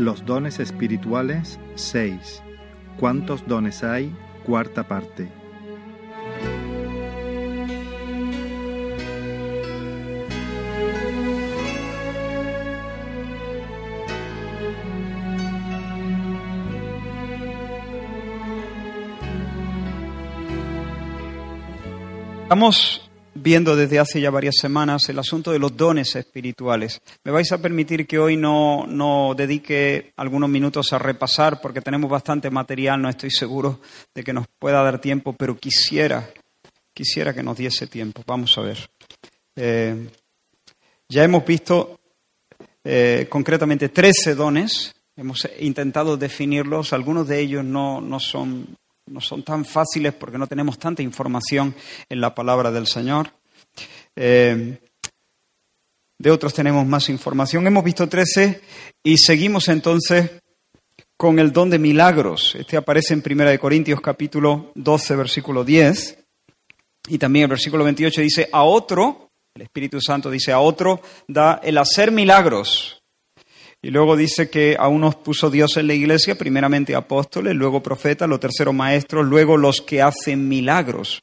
Los dones espirituales 6. ¿Cuántos dones hay? Cuarta parte. Viendo desde hace ya varias semanas el asunto de los dones espirituales. Me vais a permitir que hoy no, no, dedique algunos minutos a repasar porque tenemos bastante material, no estoy seguro de que nos pueda dar tiempo, pero quisiera, quisiera que nos diese tiempo. Vamos a ver. Eh, ya hemos visto eh, concretamente 13 dones, hemos intentado definirlos, algunos de ellos no, no son no son tan fáciles porque no tenemos tanta información en la palabra del Señor. Eh, de otros tenemos más información. Hemos visto 13 y seguimos entonces con el don de milagros. Este aparece en 1 Corintios capítulo 12, versículo 10. Y también el versículo 28 dice, a otro, el Espíritu Santo dice, a otro da el hacer milagros y luego dice que a unos puso Dios en la iglesia, primeramente apóstoles, luego profetas, los terceros maestros, luego los que hacen milagros.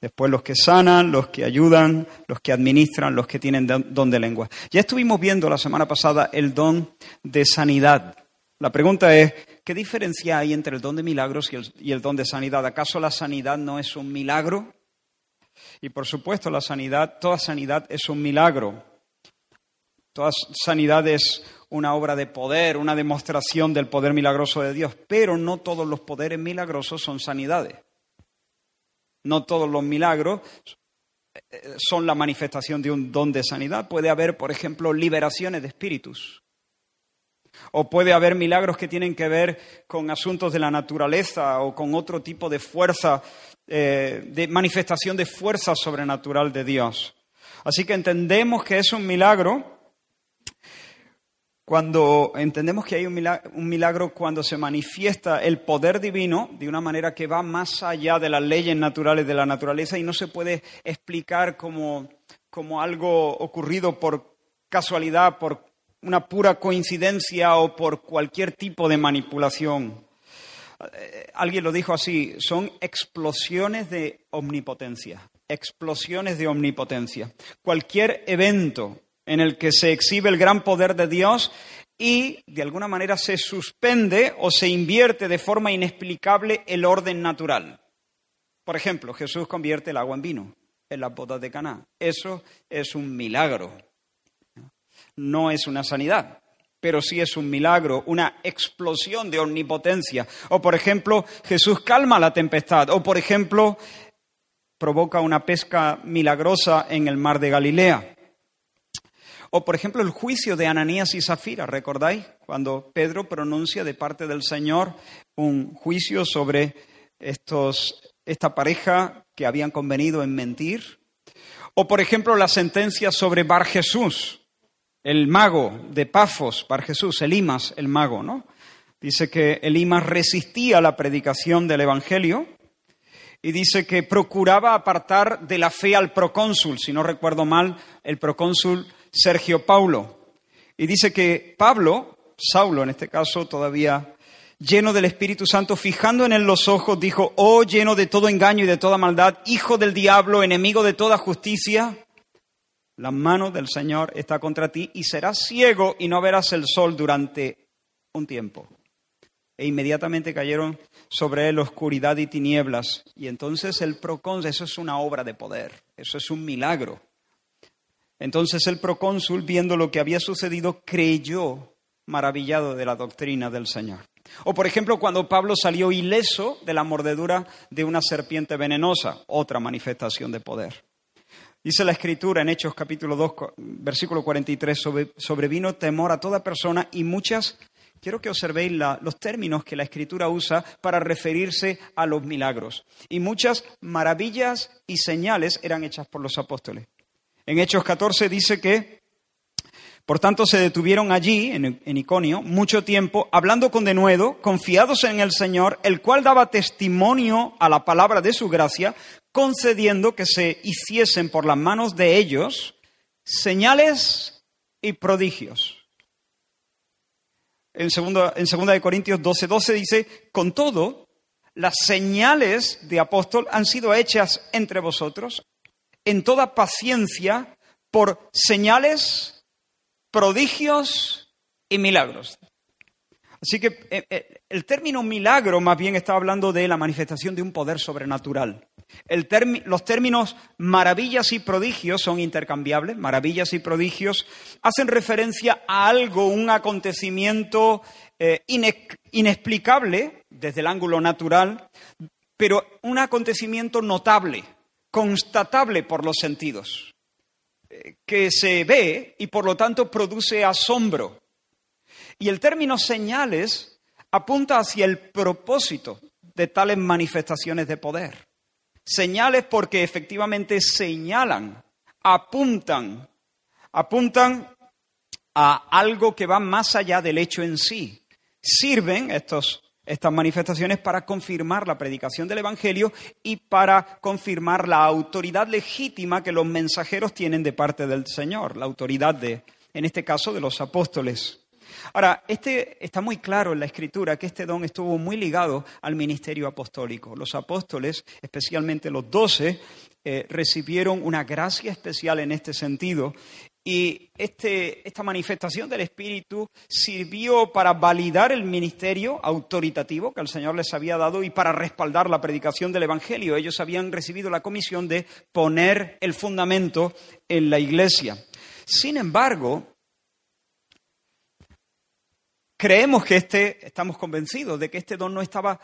Después los que sanan, los que ayudan, los que administran, los que tienen don de lengua. Ya estuvimos viendo la semana pasada el don de sanidad. La pregunta es, ¿qué diferencia hay entre el don de milagros y el, don de sanidad? ¿Acaso la sanidad no es un milagro? Y por supuesto, la sanidad, toda sanidad es un milagro. Toda sanidad es una obra de poder, una demostración del poder milagroso de Dios, pero no todos los poderes milagrosos son sanidades. No todos los milagros eh, son la manifestación de un don de sanidad. Puede haber, por ejemplo, liberaciones de espíritus. O puede haber milagros que tienen que ver con asuntos de la naturaleza o con otro tipo de fuerza, eh, de manifestación de fuerza sobrenatural de Dios. Así que entendemos que es un milagro cuando entendemos que hay un milagro, cuando se manifiesta el poder divino de una manera que va más allá de las leyes naturales de la naturaleza y no se puede explicar como, como algo ocurrido por casualidad, por una pura coincidencia o por cualquier tipo de manipulación. Eh, alguien lo dijo así, son explosiones de omnipotencia, explosiones de omnipotencia. Cualquier evento en el que se exhibe el gran poder de Dios y de alguna manera se suspende o se invierte de forma inexplicable el orden natural. Por ejemplo, Jesús convierte el agua en vino en las bodas de Caná. Eso es un milagro. No es una sanidad, pero sí es un milagro, una explosión de omnipotencia. O por ejemplo, Jesús calma la tempestad. O por ejemplo, provoca una pesca milagrosa en el mar de Galilea. O, por ejemplo, el juicio de Ananías y Zafira, ¿recordáis? Cuando Pedro pronuncia de parte del Señor un juicio sobre estos, esta pareja que habían convenido en mentir. O, por ejemplo, la sentencia sobre Bar Jesús, el mago de Pafos, Bar Jesús, Elimas, el mago, ¿no? Dice que Elimas resistía la predicación del Evangelio y dice que procuraba apartar de la fe al procónsul. Si no recuerdo mal, el procónsul Sergio Paulo. Y dice que Pablo, Saulo en este caso, todavía lleno del Espíritu Santo, fijando en él los ojos, dijo, oh lleno de todo engaño y de toda maldad, hijo del diablo, enemigo de toda justicia, la mano del Señor está contra ti y serás ciego y no verás el sol durante un tiempo. E inmediatamente cayeron sobre él oscuridad y tinieblas. Y entonces el procónsul, eso es una obra de poder, eso es un milagro. Entonces el procónsul, viendo lo que había sucedido, creyó maravillado de la doctrina del Señor. O por ejemplo, cuando Pablo salió ileso de la mordedura de una serpiente venenosa, otra manifestación de poder. Dice la escritura en Hechos capítulo 2, versículo 43, sobrevino temor a toda persona y muchas, quiero que observéis los términos que la escritura usa para referirse a los milagros. Y muchas maravillas y señales eran hechas por los apóstoles. En Hechos 14 dice que, por tanto, se detuvieron allí, en, Iconio, mucho tiempo, hablando con denuedo, confiados en el Señor, el cual daba testimonio a la palabra de su gracia, concediendo que se hiciesen por las manos de ellos señales y prodigios. En 2 en segunda de Corintios 12, 12 dice, con todo, las señales de apóstol han sido hechas entre vosotros en toda paciencia por señales, prodigios y milagros. Así que eh, eh, el término milagro más bien está hablando de la manifestación de un poder sobrenatural. los términos maravillas y prodigios son intercambiables. Maravillas y prodigios hacen referencia a algo, un acontecimiento eh, inexplicable desde el ángulo natural, pero un acontecimiento notable, constatable por los sentidos, que se ve y por lo tanto produce asombro. Y el término señales apunta hacia el propósito de tales manifestaciones de poder. Señales porque efectivamente señalan, apuntan, apuntan a algo que va más allá del hecho en sí. Sirven estos, estas manifestaciones para confirmar la predicación del Evangelio y para confirmar la autoridad legítima que los mensajeros tienen de parte del Señor, la autoridad de, en este caso, de los apóstoles. Ahora, este, está muy claro en la Escritura que este don estuvo muy ligado al ministerio apostólico. Los apóstoles, especialmente los doce, eh, recibieron una gracia especial en este sentido y este, esta manifestación del Espíritu sirvió para validar el ministerio autoritativo que el Señor les había dado y para respaldar la predicación del Evangelio. Ellos habían recibido la comisión de poner el fundamento en la iglesia. Sin embargo, creemos que este, estamos convencidos de que este don no estaba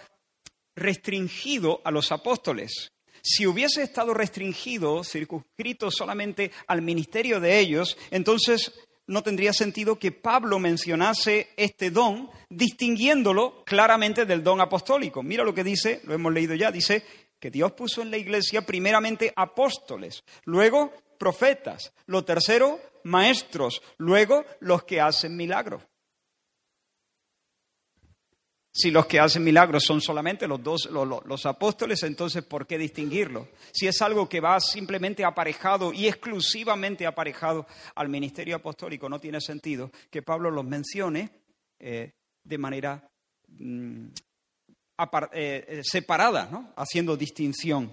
restringido a los apóstoles. Si hubiese estado restringido, circunscrito solamente al ministerio de ellos, entonces no tendría sentido que Pablo mencionase este don, distinguiéndolo claramente del don apostólico. Mira lo que dice, lo hemos leído ya, dice que Dios puso en la iglesia primeramente apóstoles, luego profetas, lo tercero maestros, luego los que hacen milagros. Si los que hacen milagros son solamente los dos, los, apóstoles, entonces ¿por qué distinguirlo? Si es algo que va simplemente aparejado y exclusivamente aparejado al ministerio apostólico, no tiene sentido que Pablo los mencione eh, de manera mm, eh, eh, separada, ¿no? haciendo distinción.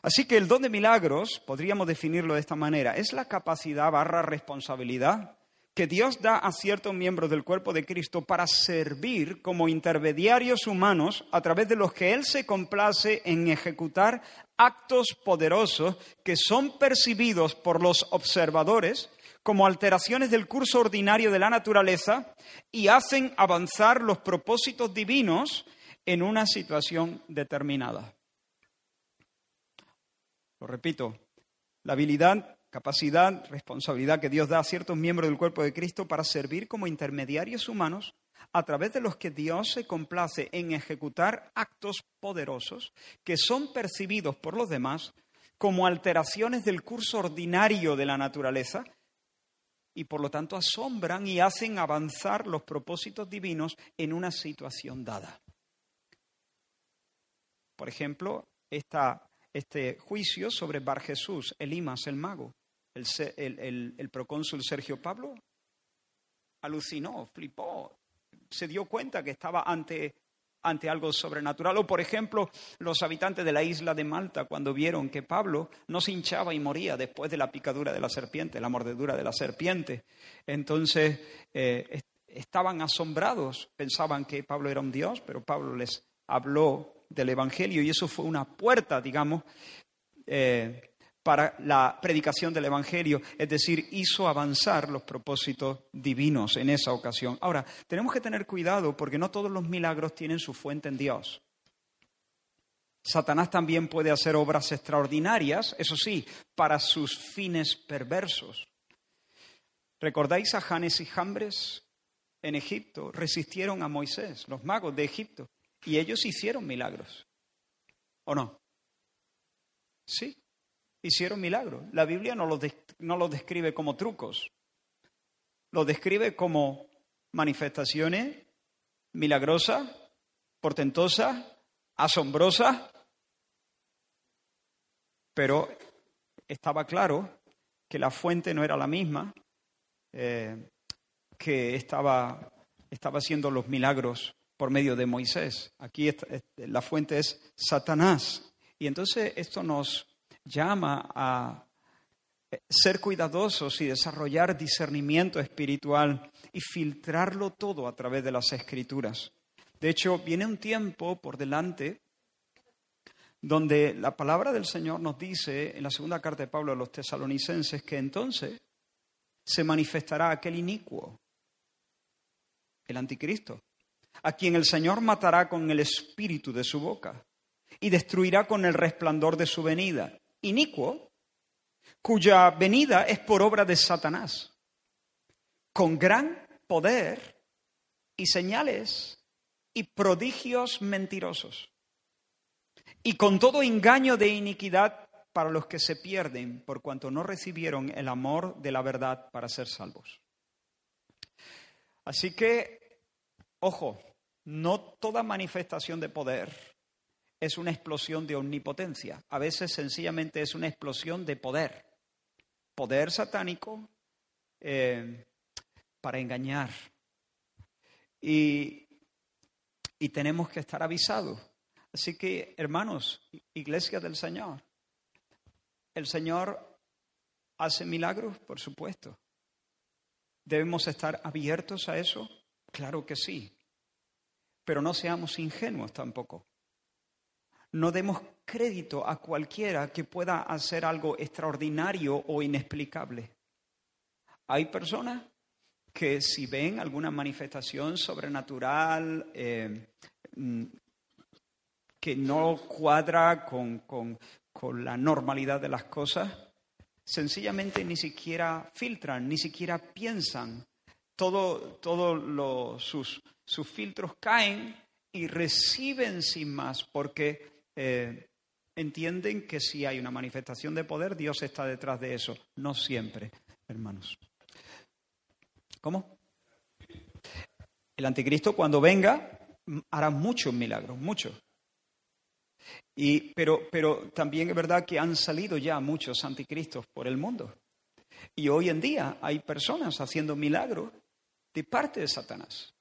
Así que el don de milagros, podríamos definirlo de esta manera, es la capacidad barra responsabilidad que Dios da a ciertos miembros del cuerpo de Cristo para servir como intermediarios humanos a través de los que Él se complace en ejecutar actos poderosos que son percibidos por los observadores como alteraciones del curso ordinario de la naturaleza y hacen avanzar los propósitos divinos en una situación determinada. Lo repito, la habilidad capacidad, responsabilidad que Dios da a ciertos miembros del cuerpo de Cristo para servir como intermediarios humanos a través de los que Dios se complace en ejecutar actos poderosos que son percibidos por los demás como alteraciones del curso ordinario de la naturaleza y por lo tanto asombran y hacen avanzar los propósitos divinos en una situación dada. Por ejemplo, este juicio sobre Bar Jesús, Elimas el mago, el, procónsul Sergio Pablo alucinó, flipó, se dio cuenta que estaba ante, ante algo sobrenatural. O, por ejemplo, los habitantes de la isla de Malta, cuando vieron que Pablo no se hinchaba y moría después de la picadura de la serpiente, la mordedura de la serpiente. Entonces, eh, estaban asombrados, pensaban que Pablo era un dios, pero Pablo les habló del Evangelio y eso fue una puerta, digamos, eh, para la predicación del Evangelio, es decir, hizo avanzar los propósitos divinos en esa ocasión. Ahora, tenemos que tener cuidado porque no todos los milagros tienen su fuente en Dios. Satanás también puede hacer obras extraordinarias, eso sí, para sus fines perversos. ¿Recordáis a Janes y Jambres en Egipto? Resistieron a Moisés, los magos de Egipto, y ellos hicieron milagros. ¿O no? Sí, hicieron milagros. La Biblia no los, no describe como trucos, lo describe como manifestaciones milagrosas, portentosas, asombrosas, pero estaba claro que la fuente no era la misma, eh, que estaba estaba haciendo los milagros por medio de Moisés. Aquí la fuente es Satanás. Y entonces esto nos llama a ser cuidadosos y desarrollar discernimiento espiritual y filtrarlo todo a través de las escrituras. De hecho, viene un tiempo por delante donde la palabra del Señor nos dice en la segunda carta de Pablo a los tesalonicenses que entonces se manifestará aquel inicuo, el anticristo, a quien el Señor matará con el espíritu de su boca y destruirá con el resplandor de su venida. Inicuo, cuya venida es por obra de Satanás, con gran poder y señales y prodigios mentirosos, y con todo engaño de iniquidad para los que se pierden por cuanto no recibieron el amor de la verdad para ser salvos. Así que, ojo, no toda manifestación de poder es una explosión de omnipotencia. A veces sencillamente es una explosión de poder. Poder satánico eh, para engañar. Y, y tenemos que estar avisados. Así que, hermanos, iglesia del Señor, ¿el Señor hace milagros? Por supuesto. ¿Debemos estar abiertos a eso? Claro que sí. Pero no seamos ingenuos tampoco. No demos crédito a cualquiera que pueda hacer algo extraordinario o inexplicable. Hay personas que si ven alguna manifestación sobrenatural eh, mm, que no cuadra con, la normalidad de las cosas, sencillamente ni siquiera filtran, ni siquiera piensan. Todos todo sus, sus filtros caen y reciben sin más, porque eh, entienden que si hay una manifestación de poder, Dios está detrás de eso. No siempre, hermanos. ¿Cómo? El anticristo cuando venga hará muchos milagros, muchos. Y, pero, pero también es verdad que han salido ya muchos anticristos por el mundo. Y hoy en día hay personas haciendo milagros de parte de Satanás.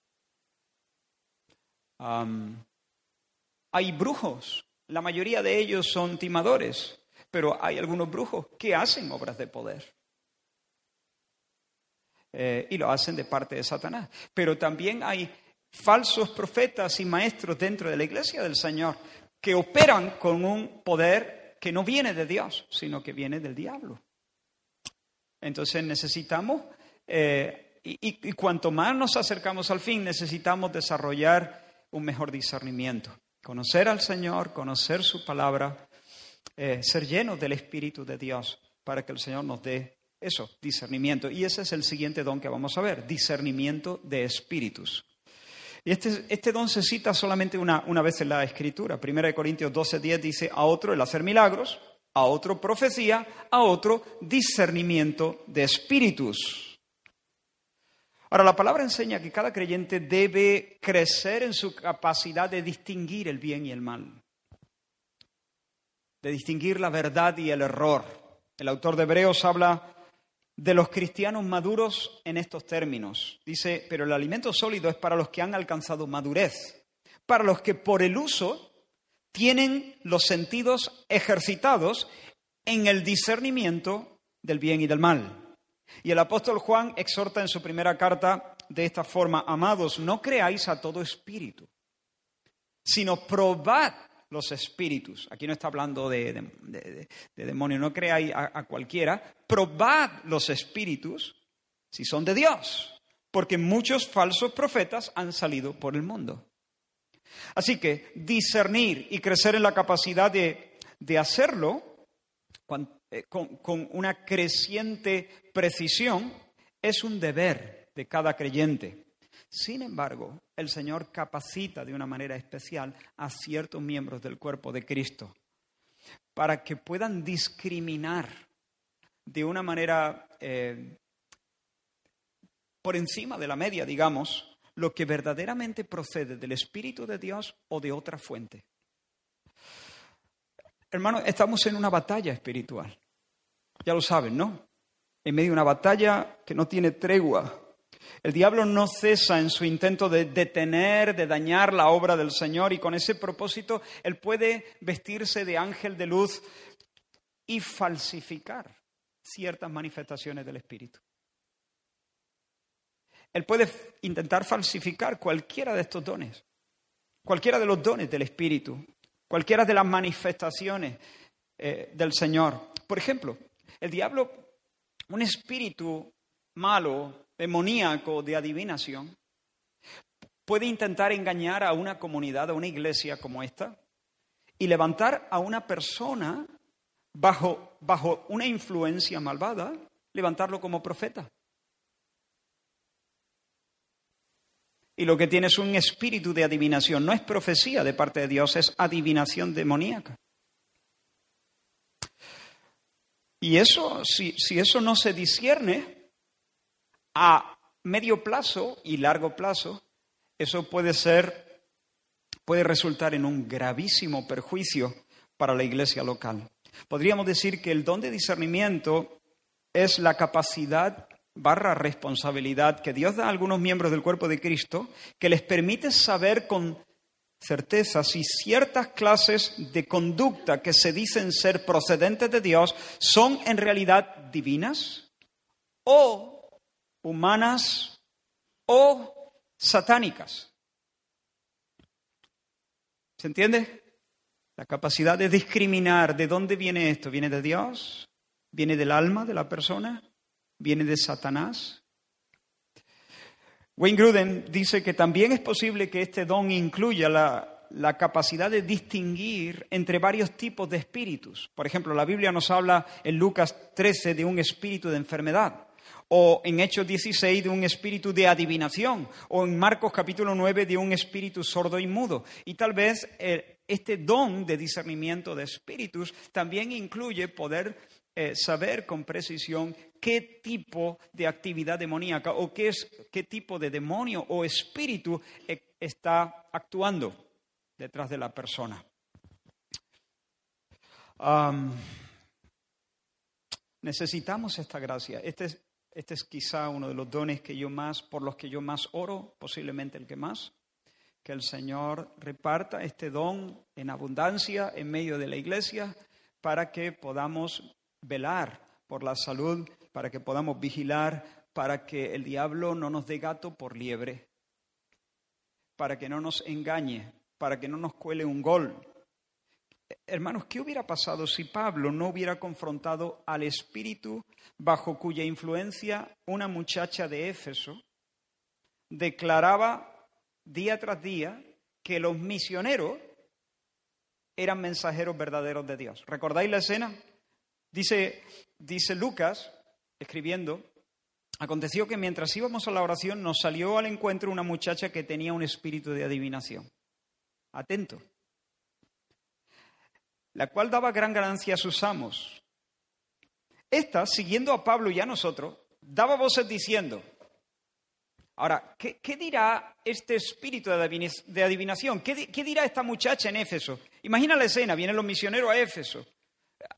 hay brujos la mayoría de ellos son timadores, pero hay algunos brujos que hacen obras de poder. Eh, y lo hacen de parte de Satanás. Pero también hay falsos profetas y maestros dentro de la iglesia del Señor que operan con un poder que no viene de Dios, sino que viene del diablo. Entonces necesitamos, eh, y cuanto más nos acercamos al fin, necesitamos desarrollar un mejor discernimiento. Conocer al Señor, conocer su palabra, eh, ser llenos del Espíritu de Dios para que el Señor nos dé eso, discernimiento. Y ese es el siguiente don que vamos a ver, discernimiento de espíritus. Y este, este don se cita solamente una, una vez en la Escritura. Primera de Corintios 12:10 dice, a otro el hacer milagros, a otro profecía, a otro discernimiento de espíritus. Ahora, la palabra enseña que cada creyente debe crecer en su capacidad de distinguir el bien y el mal, de distinguir la verdad y el error. El autor de Hebreos habla de los cristianos maduros en estos términos. Dice, pero el alimento sólido es para los que han alcanzado madurez, para los que por el uso tienen los sentidos ejercitados en el discernimiento del bien y del mal. Y el apóstol Juan exhorta en su primera carta de esta forma, amados, no creáis a todo espíritu, sino probad los espíritus. Aquí no está hablando de, de, demonios, no creáis a, cualquiera, probad los espíritus si son de Dios, porque muchos falsos profetas han salido por el mundo. Así que discernir y crecer en la capacidad de, hacerlo, eh, con, una creciente precisión es un deber de cada creyente. Sin embargo, el Señor capacita de una manera especial a ciertos miembros del cuerpo de Cristo para que puedan discriminar de una manera eh, por encima de la media, digamos, lo que verdaderamente procede del Espíritu de Dios o de otra fuente. Hermano, estamos en una batalla espiritual. Ya lo saben, ¿no? En medio de una batalla que no tiene tregua. El diablo no cesa en su intento de detener, de dañar la obra del Señor y con ese propósito él puede vestirse de ángel de luz y falsificar ciertas manifestaciones del Espíritu. Él puede intentar falsificar cualquiera de estos dones, cualquiera de los dones del Espíritu, cualquiera de las manifestaciones eh, del Señor. Por ejemplo, el diablo, un espíritu malo, demoníaco de adivinación, puede intentar engañar a una comunidad, a una iglesia como esta, y levantar a una persona bajo, bajo una influencia malvada, levantarlo como profeta. Y lo que tiene es un espíritu de adivinación. No es profecía de parte de Dios, es adivinación demoníaca. Y eso, si, si eso no se discierne a medio plazo y largo plazo, eso puede ser, puede resultar en un gravísimo perjuicio para la iglesia local. Podríamos decir que el don de discernimiento es la capacidad barra responsabilidad que Dios da a algunos miembros del cuerpo de Cristo que les permite saber con certeza si ciertas clases de conducta que se dicen ser procedentes de Dios son en realidad divinas o humanas o satánicas. ¿Se entiende? La capacidad de discriminar de dónde viene esto. ¿Viene de Dios? ¿Viene del alma de la persona? ¿Viene de Satanás? Wayne Gruden dice que también es posible que este don incluya la, capacidad de distinguir entre varios tipos de espíritus. Por ejemplo, la Biblia nos habla en Lucas 13 de un espíritu de enfermedad, o en Hechos 16 de un espíritu de adivinación, o en Marcos capítulo 9 de un espíritu sordo y mudo. Y tal vez eh, este don de discernimiento de espíritus también incluye poder eh, saber con precisión qué tipo de actividad demoníaca o qué, es, qué tipo de demonio o espíritu eh, está actuando detrás de la persona. necesitamos esta gracia. Este es, este es quizá uno de los dones que yo más, por los que yo más oro, posiblemente el que más. Que el Señor reparta este don en abundancia en medio de la iglesia para que podamos velar por la salud, para que podamos vigilar, para que el diablo no nos dé gato por liebre, para que no nos engañe, para que no nos cuele un gol. Hermanos, ¿qué hubiera pasado si Pablo no hubiera confrontado al espíritu bajo cuya influencia una muchacha de Éfeso declaraba día tras día que los misioneros eran mensajeros verdaderos de Dios? ¿Recordáis la escena? Dice, dice Lucas, escribiendo, aconteció que mientras íbamos a la oración nos salió al encuentro una muchacha que tenía un espíritu de adivinación. Atento. La cual daba gran ganancia a sus amos. Esta, siguiendo a Pablo y a nosotros, daba voces diciendo, Ahora, ¿qué, dirá este espíritu de adivinación? ¿Qué, ¿Qué, dirá esta muchacha en Éfeso? Imagina la escena, vienen los misioneros a Éfeso.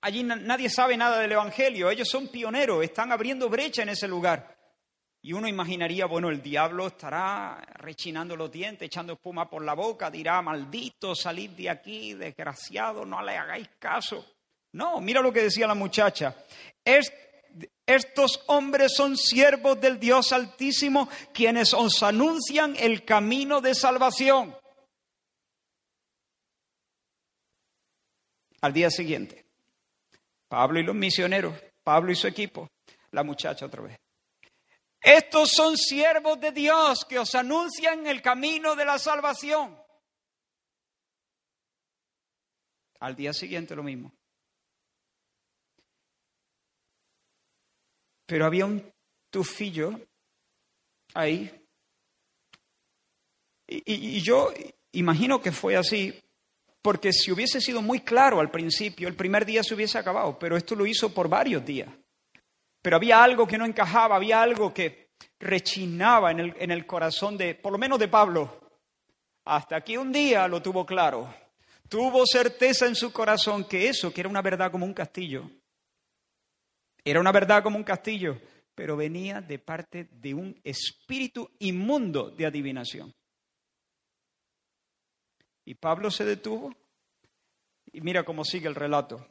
Allí nadie sabe nada del Evangelio, ellos son pioneros, están abriendo brecha en ese lugar. Y uno imaginaría, bueno, el diablo estará rechinando los dientes, echando espuma por la boca, dirá, maldito, salid de aquí, desgraciado, no le hagáis caso. No, mira lo que decía la muchacha. estos hombres son siervos del Dios Altísimo, quienes os anuncian el camino de salvación. Al día siguiente, Pablo y los misioneros, Pablo y su equipo, la muchacha otra vez. Estos son siervos de Dios que os anuncian el camino de la salvación. Al día siguiente lo mismo. Pero había un tufillo ahí. Y, y, yo imagino que fue así porque si hubiese sido muy claro al principio, el primer día se hubiese acabado, pero esto lo hizo por varios días. Pero había algo que no encajaba, había algo que rechinaba en el, en el corazón de, por lo menos de Pablo. Hasta aquí un día lo tuvo claro. Tuvo certeza en su corazón que eso, que era una verdad como un castillo, era una verdad como un castillo, pero venía de parte de un espíritu inmundo de adivinación. Y Pablo se detuvo y mira cómo sigue el relato.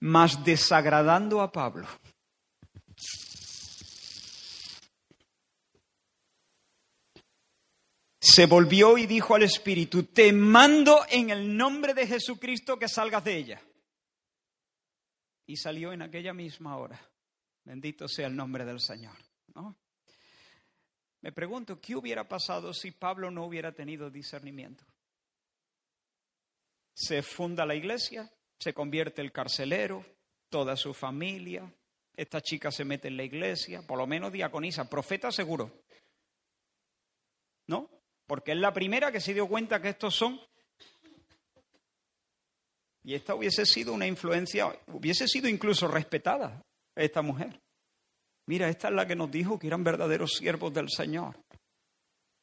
Mas desagradando a Pablo. Se volvió y dijo al Espíritu, te mando en el nombre de Jesucristo que salgas de ella. Y salió en aquella misma hora. Bendito sea el nombre del Señor. Me pregunto, ¿qué hubiera pasado si Pablo no hubiera tenido discernimiento? Se funda la iglesia, se convierte el carcelero, toda su familia, esta chica se mete en la iglesia, por lo menos diaconiza, profeta seguro. ¿No? Porque es la primera que se dio cuenta que estos son... Y esta hubiese sido una influencia, hubiese sido incluso respetada, esta mujer. Mira, esta es la que nos dijo que eran verdaderos siervos del Señor.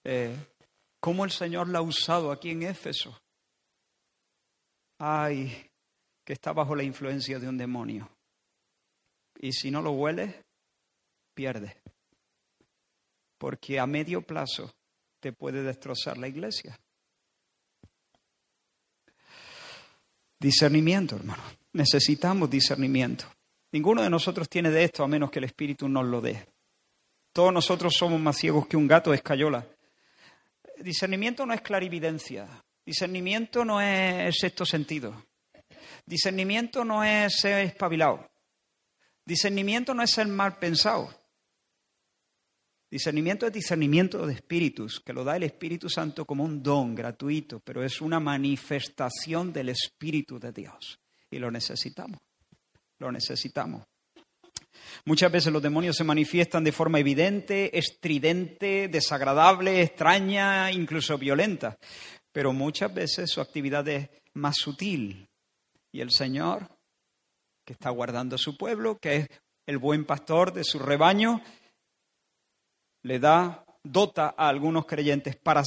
Eh, ¿Cómo el Señor la ha usado aquí en Éfeso? Ay, que está bajo la influencia de un demonio. Y si no lo huele, pierde. Porque a medio plazo te puede destrozar la iglesia. Discernimiento, hermano. Necesitamos discernimiento. Ninguno de nosotros tiene de esto a menos que el Espíritu nos lo dé. Todos nosotros somos más ciegos que un gato de escayola. Discernimiento no es clarividencia. Discernimiento no es sexto sentido. Discernimiento no es ser espabilado. Discernimiento no es ser mal pensado. Discernimiento es discernimiento de espíritus, que lo da el Espíritu Santo como un don gratuito, pero es una manifestación del Espíritu de Dios. Y lo necesitamos, lo necesitamos. Muchas veces los demonios se manifiestan de forma evidente, estridente, desagradable, extraña, incluso violenta, pero muchas veces su actividad es más sutil. Y el Señor, que está guardando a su pueblo, que es el buen pastor de su rebaño, le da, dota a algunos creyentes para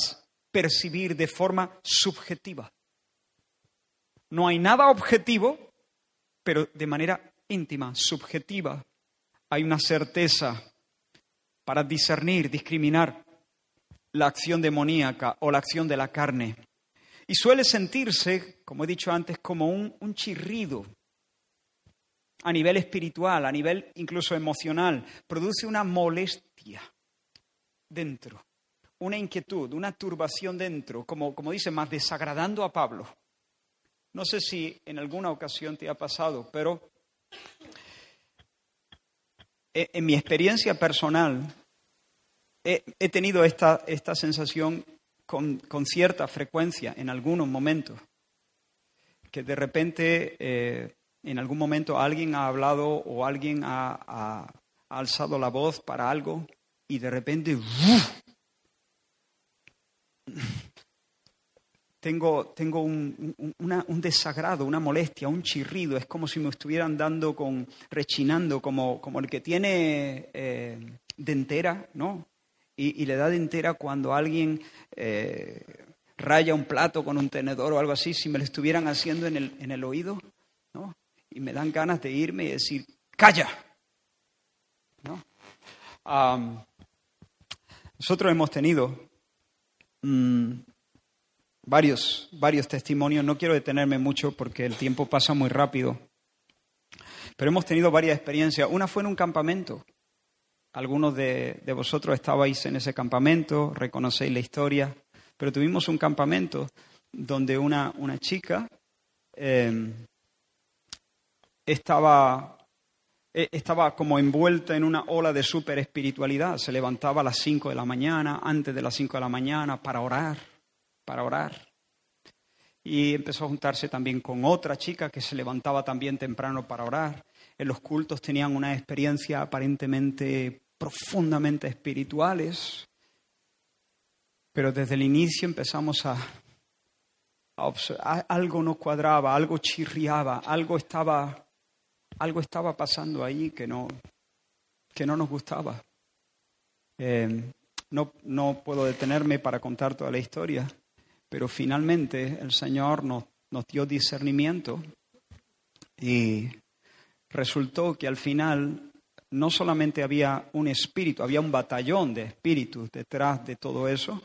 percibir de forma subjetiva. No hay nada objetivo, pero de manera íntima, subjetiva, hay una certeza para discernir, discriminar la acción demoníaca o la acción de la carne. Y suele sentirse, como he dicho antes, como un, chirrido a nivel espiritual, a nivel incluso emocional. Produce una molestia dentro, una inquietud, una turbación dentro, como, como dice, más desagradando a Pablo. No sé si en alguna ocasión te ha pasado, pero en mi experiencia personal he, tenido esta, esta sensación con, cierta frecuencia en algunos momentos, que de repente eh, en algún momento alguien ha hablado o alguien ha alzado la voz para algo y de repente tengo, tengo un, desagrado, una molestia, un chirrido, es como si me estuvieran dando con, rechinando, como, como el que tiene eh, dentera, ¿no? Y, le da dentera cuando alguien eh, raya un plato con un tenedor o algo así, si me lo estuvieran haciendo en el, en el oído, ¿no? Y me dan ganas de irme y decir, calla, ¿no? Nosotros hemos tenido mm, varios, varios testimonios, no quiero detenerme mucho porque el tiempo pasa muy rápido, pero hemos tenido varias experiencias. Una fue en un campamento. Algunos de, vosotros estabais en ese campamento, reconocéis la historia, pero tuvimos un campamento donde una, una chica eh, estaba eh, estaba como envuelta en una ola de super espiritualidad. Se levantaba a las 5 de la mañana, antes de las 5 de la mañana, para orar, para orar. Y empezó a juntarse también con otra chica que se levantaba también temprano para orar. En los cultos tenían una experiencia aparentemente profundamente espirituales. Pero desde el inicio empezamos a, algo no cuadraba, algo chirriaba, algo estaba algo estaba pasando ahí que no, que no nos gustaba. Eh, no, no, puedo detenerme para contar toda la historia, pero finalmente el Señor nos, dio discernimiento y resultó que al final no solamente había un espíritu, había un batallón de espíritus detrás de todo eso,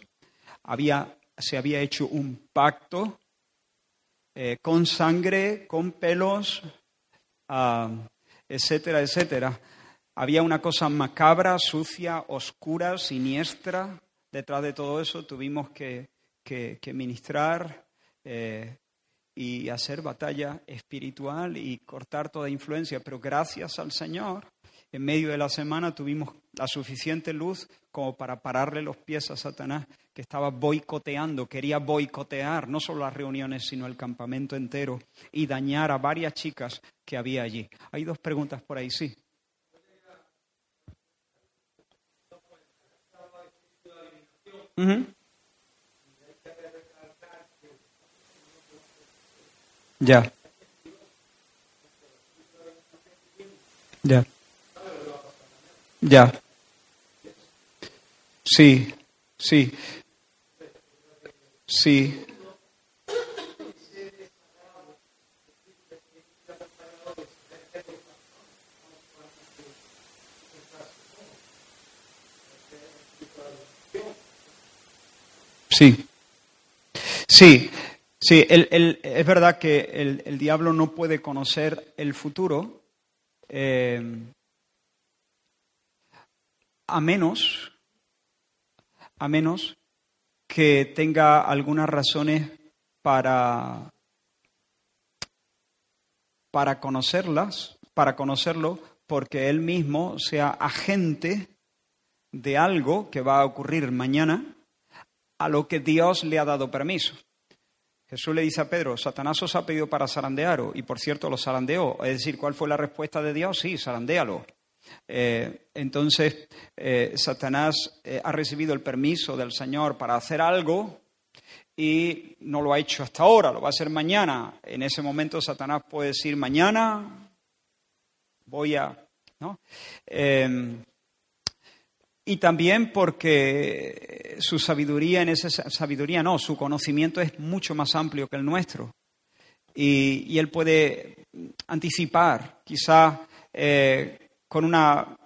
había, se había hecho un pacto eh, con sangre, con pelos, ah, etcétera, etcétera. Había una cosa macabra, sucia, oscura, siniestra detrás de todo eso. Tuvimos que, ministrar eh, y hacer batalla espiritual y cortar toda influencia. Pero gracias al Señor, en medio de la semana tuvimos la suficiente luz como para pararle los pies a Satanás, que estaba boicoteando, quería boicotear no solo las reuniones, sino el campamento entero y dañar a varias chicas que había allí. Hay dos preguntas por ahí, sí. Ya. Ya. Ya. Sí, sí. Sí. Sí, sí, sí, es verdad que el, diablo no puede conocer el futuro eh, a menos, a menos que tenga algunas razones para, para conocerlas, para conocerlo, porque él mismo sea agente de algo que va a ocurrir mañana a lo que Dios le ha dado permiso. Jesús le dice a Pedro, Satanás os ha pedido para zarandearos, y por cierto lo zarandeó. Es decir, ¿cuál fue la respuesta de Dios? Sí, zarandéalo. Eh, entonces, eh, Satanás eh, ha recibido el permiso del Señor para hacer algo y no lo ha hecho hasta ahora, lo va a hacer mañana. En ese momento Satanás puede decir, mañana voy a... ¿no? Y también porque su sabiduría, en esa sabiduría no, su conocimiento es mucho más amplio que el nuestro. Y, él puede anticipar, quizá eh, con, una,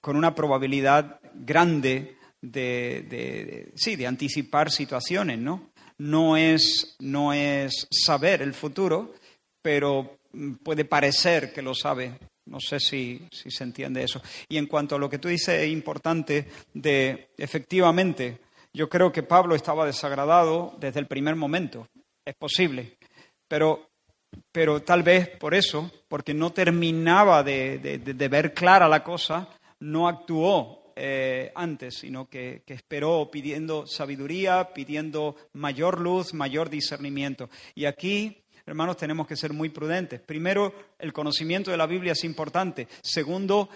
con una probabilidad grande de, sí, de anticipar situaciones, ¿no? No es, no es saber el futuro, pero puede parecer que lo sabe no sé si, se entiende eso. Y en cuanto a lo que tú dices, es importante de, efectivamente, yo creo que Pablo estaba desagradado desde el primer momento. Es posible. Pero, pero tal vez por eso, porque no terminaba de, ver clara la cosa, no actuó eh, antes, sino que, que, esperó pidiendo sabiduría, pidiendo mayor luz, mayor discernimiento. Y aquí hermanos, tenemos que ser muy prudentes. Primero, el conocimiento de la Biblia es importante. Segundo,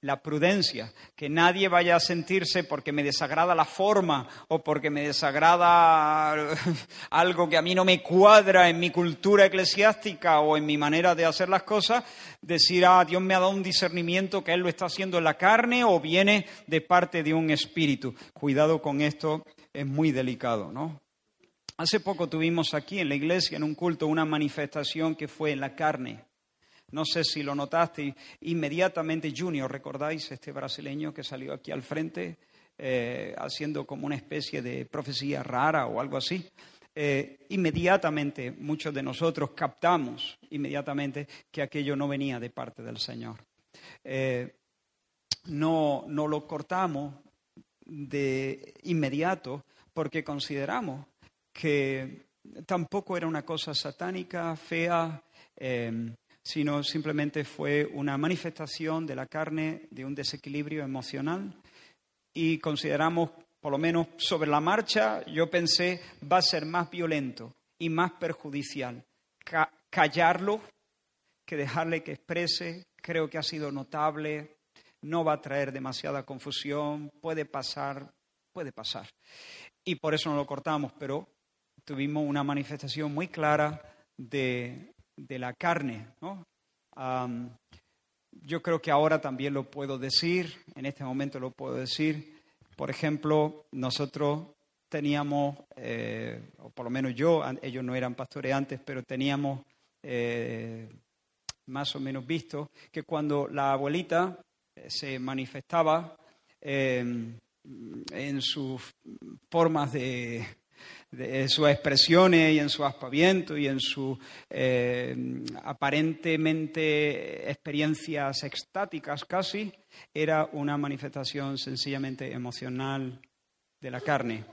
la prudencia, que nadie vaya a sentirse porque me desagrada la forma o porque me desagrada algo que a mí no me cuadra en mi cultura eclesiástica o en mi manera de hacer las cosas, decir, ah, Dios me ha dado un discernimiento que Él lo está haciendo en la carne o viene de parte de un espíritu. Cuidado con esto, es muy delicado, ¿no? Hace poco tuvimos aquí en la iglesia, en un culto, una manifestación que fue en la carne. No sé si lo notaste. Inmediatamente Junior, ¿recordáis? Este brasileño que salió aquí al frente eh, haciendo como una especie de profecía rara o algo así. Eh, inmediatamente muchos de nosotros captamos inmediatamente que aquello no venía de parte del Señor. Eh, no, no lo cortamos de inmediato porque consideramos que tampoco era una cosa satánica, fea, em, sino simplemente fue una manifestación de la carne de un desequilibrio emocional y consideramos, por lo menos sobre la marcha, yo pensé, va a ser más violento y más perjudicial callarlo que dejarle que exprese. Creo que ha sido notable, no va a traer demasiada confusión, puede pasar, puede pasar. Y por eso no lo cortamos, pero tuvimos una manifestación muy clara de, la carne. yo creo que ahora también lo puedo decir, en este momento lo puedo decir. Por ejemplo, nosotros teníamos, eh, o por lo menos yo, ellos no eran pastores antes, pero teníamos eh, más o menos visto que cuando la abuelita se manifestaba en sus formas de, sus expresiones y en su aspaviento y en sus em, aparentemente experiencias extáticas casi, era una manifestación sencillamente emocional de la carne.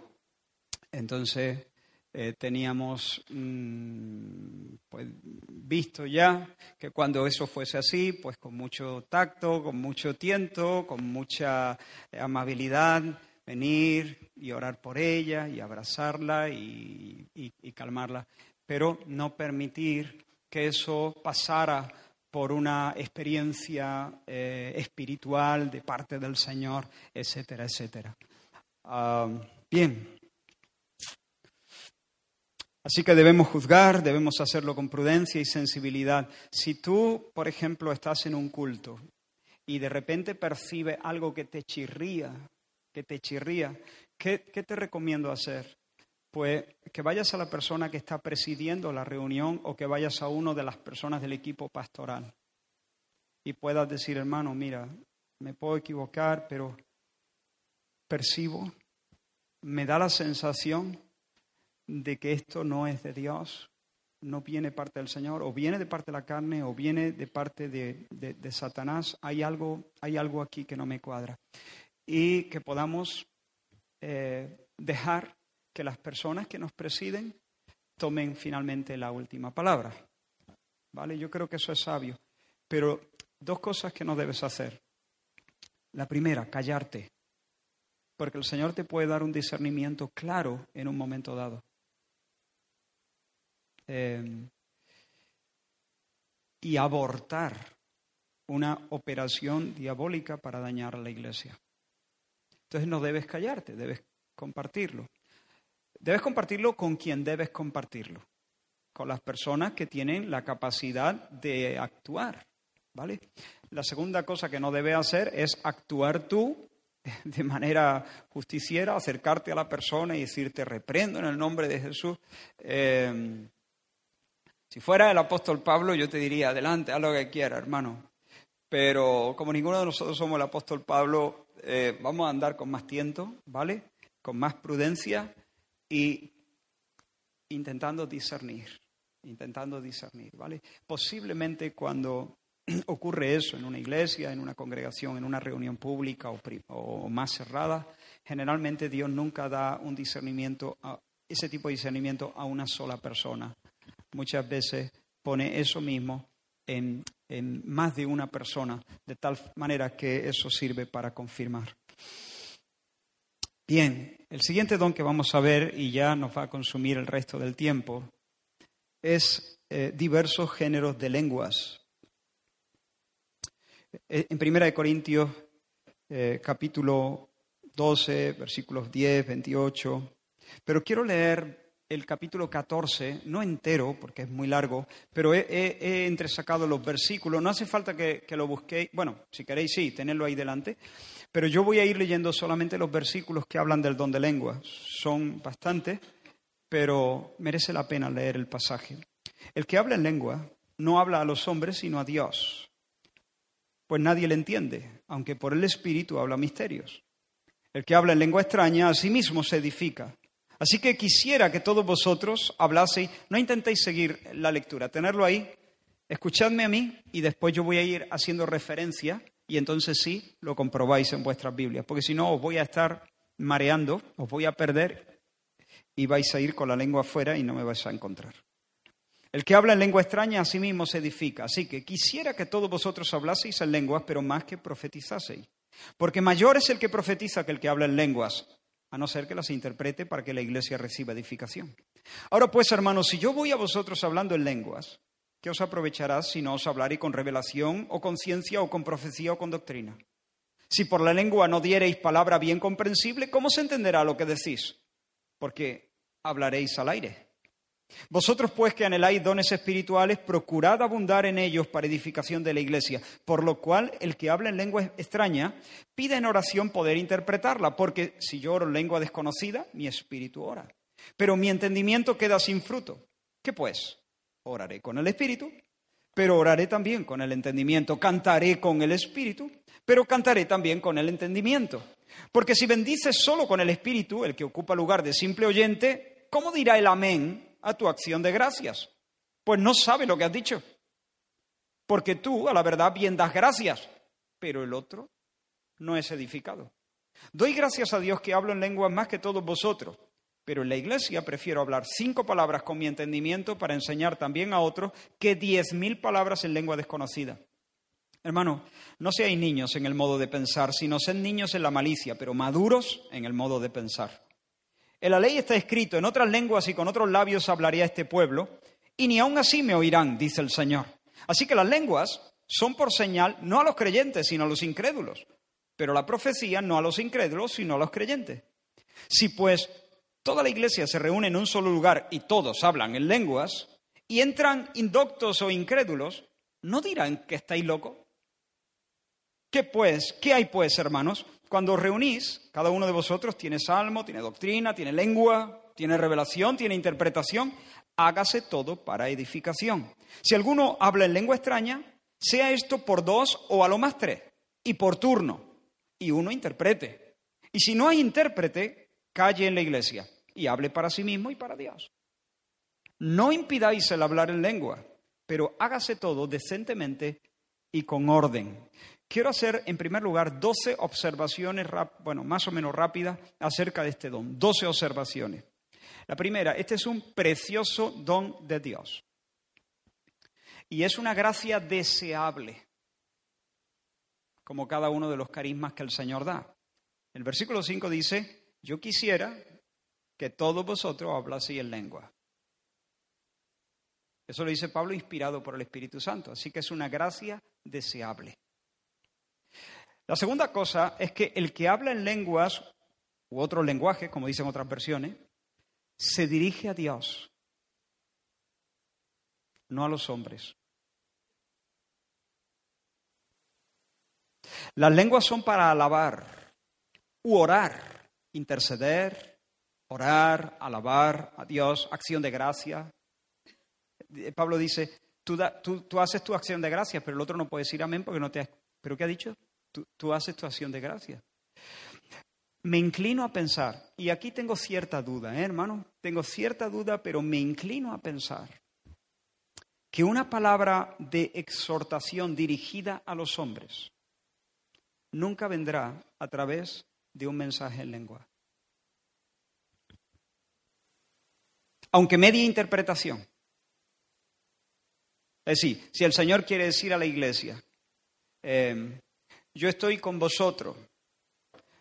Entonces, eh, teníamos mm, pues, visto ya que cuando eso fuese así, pues con mucho tacto, con mucho tiento, con mucha amabilidad, venir y orar por ella y abrazarla y, calmarla, pero no permitir que eso pasara por una experiencia eh, espiritual de parte del Señor, etcétera, etcétera. Ah, bien, Así que debemos juzgar, debemos hacerlo con prudencia y sensibilidad. Si tú, por ejemplo, estás en un culto y de repente percibes algo que te chirría, que te chirría, ¿qué, te recomiendo hacer? Pues que vayas a la persona que está presidiendo la reunión o que vayas a una de las personas del equipo pastoral y puedas decir, hermano, mira, me puedo equivocar, pero percibo, me da la sensación de que esto no es de Dios, no viene parte del Señor, o viene de parte de la carne, o viene de parte de, Satanás, hay algo, hay algo aquí que no me cuadra. Y que podamos eh, dejar que las personas que nos presiden tomen finalmente la última palabra. ¿Vale? Yo creo que eso es sabio. Pero dos cosas que no debes hacer. La primera, callarte. Porque el Señor te puede dar un discernimiento claro en un momento dado. Em, y abortar una operación diabólica para dañar a la iglesia. Entonces no debes callarte, debes compartirlo. Debes compartirlo con quien debes compartirlo, con las personas que tienen la capacidad de actuar, ¿vale? La segunda cosa que no debes hacer es actuar tú de manera justiciera, acercarte a la persona y decirte reprendo en el nombre de Jesús. Em, si fuera el apóstol Pablo, yo te diría, adelante, haz lo que quieras, hermano. Pero como ninguno de nosotros somos el apóstol Pablo, eh, vamos a andar con más tiento, ¿vale? Con más prudencia y intentando discernir, intentando discernir, ¿vale? Posiblemente cuando ocurre eso en una iglesia, en una congregación, en una reunión pública o, o más cerrada, generalmente Dios nunca da un discernimiento, a, ese tipo de discernimiento a una sola persona muchas veces pone eso mismo en, más de una persona, de tal manera que eso sirve para confirmar. Bien, el siguiente don que vamos a ver, y ya nos va a consumir el resto del tiempo, es eh, diversos géneros de lenguas. Eh, en 1 Corintios, eh, capítulo 12, versículos 10, 28, pero quiero leer el capítulo 14, no entero, porque es muy largo, pero he, entresacado los versículos. No hace falta que, lo busquéis. Bueno, si queréis, sí, tenedlo ahí delante. Pero yo voy a ir leyendo solamente los versículos que hablan del don de lengua. Son bastantes, pero merece la pena leer el pasaje. El que habla en lengua no habla a los hombres, sino a Dios. Pues nadie le entiende, aunque por el Espíritu habla misterios. El que habla en lengua extraña a sí mismo se edifica Así que quisiera que todos vosotros hablaseis, no intentéis seguir la lectura, tenerlo ahí, escuchadme a mí y después yo voy a ir haciendo referencia y entonces sí lo comprobáis en vuestras Biblias, porque si no os voy a estar mareando, os voy a perder y vais a ir con la lengua afuera y no me vais a encontrar. El que habla en lengua extraña a sí mismo se edifica, así que quisiera que todos vosotros hablaseis en lenguas, pero más que profetizaseis. Porque mayor es el que profetiza que el que habla en lenguas, a no ser que las interprete para que la iglesia reciba edificación. Ahora pues, hermanos, si yo voy a vosotros hablando en lenguas, ¿qué os aprovechará si no os hablaré con revelación o con ciencia o con profecía o con doctrina? Si por la lengua no diereis palabra bien comprensible, ¿cómo se entenderá lo que decís? Porque hablaréis al aire. Vosotros pues que anheláis dones espirituales, procurad abundar en ellos para edificación de la iglesia, por lo cual el que habla en lengua extraña pide en oración poder interpretarla, porque si yo oro en lengua desconocida, mi espíritu ora. Pero mi entendimiento queda sin fruto. ¿Qué pues? Oraré con el espíritu, pero oraré también con el entendimiento. Cantaré con el espíritu, pero cantaré también con el entendimiento. Porque si bendices solo con el espíritu, el que ocupa lugar de simple oyente, ¿cómo dirá el amén a tu acción de gracias? Pues no sabe lo que has dicho. Porque tú, a la verdad, bien das gracias, pero el otro no es edificado. Doy gracias a Dios que hablo en lenguas más que todos vosotros, pero en la iglesia prefiero hablar cinco palabras con mi entendimiento para enseñar también a otros que diez mil palabras en lengua desconocida. Hermano, no seáis niños en el modo de pensar, sino sed niños en la malicia, pero maduros en el modo de pensar. En la ley está escrito, en otras lenguas y con otros labios hablaría este pueblo, y ni aun así me oirán, dice el Señor. Así que las lenguas son por señal no a los creyentes, sino a los incrédulos, pero la profecía no a los incrédulos, sino a los creyentes. Si pues toda la iglesia se reúne en un solo lugar y todos hablan en lenguas, y entran indoctos o incrédulos, ¿no dirán que estáis locos? ¿Qué pues? ¿Qué hay pues, hermanos? Cuando reunís, cada uno de vosotros tiene salmo, tiene doctrina, tiene lengua, tiene revelación, tiene interpretación, hágase todo para edificación. Si alguno habla en lengua extraña, sea esto por dos o a lo más tres, y por turno y uno interprete. Y si no hay intérprete, calle en la iglesia y hable para sí mismo y para Dios. No impidáis el hablar en lengua, pero hágase todo decentemente y con orden. Quiero hacer, en primer lugar, 12 observaciones, bueno, más o menos rápidas, acerca de este don. 12 observaciones. La primera, este es un precioso don de Dios. Y es una gracia deseable como cada uno de los carismas que el Señor da. El versículo 5 dice, yo quisiera que todos vosotros hablaseis en lengua. Eso lo dice Pablo inspirado por el Espíritu Santo, así que es una gracia deseable. La segunda cosa es que el que habla en lenguas u otros lenguajes, como dicen otras versiones, se dirige a Dios, no a los hombres. Las lenguas son para alabar u orar, interceder, orar, alabar a Dios, acción de gracia. Pablo dice, tú, haces tu acción de gracia, pero el otro no puede decir amén porque no te... Ha... ¿Pero qué ha dicho? Tú, haces tu acción de gracia. Me inclino a pensar, y aquí tengo cierta duda, ¿eh, hermano, tengo cierta duda, pero me inclino a pensar que una palabra de exhortación dirigida a los hombres nunca vendrá a través de un mensaje en lengua. Aunque media interpretación. Es decir, si el Señor quiere decir a la iglesia, eh, yo estoy con vosotros,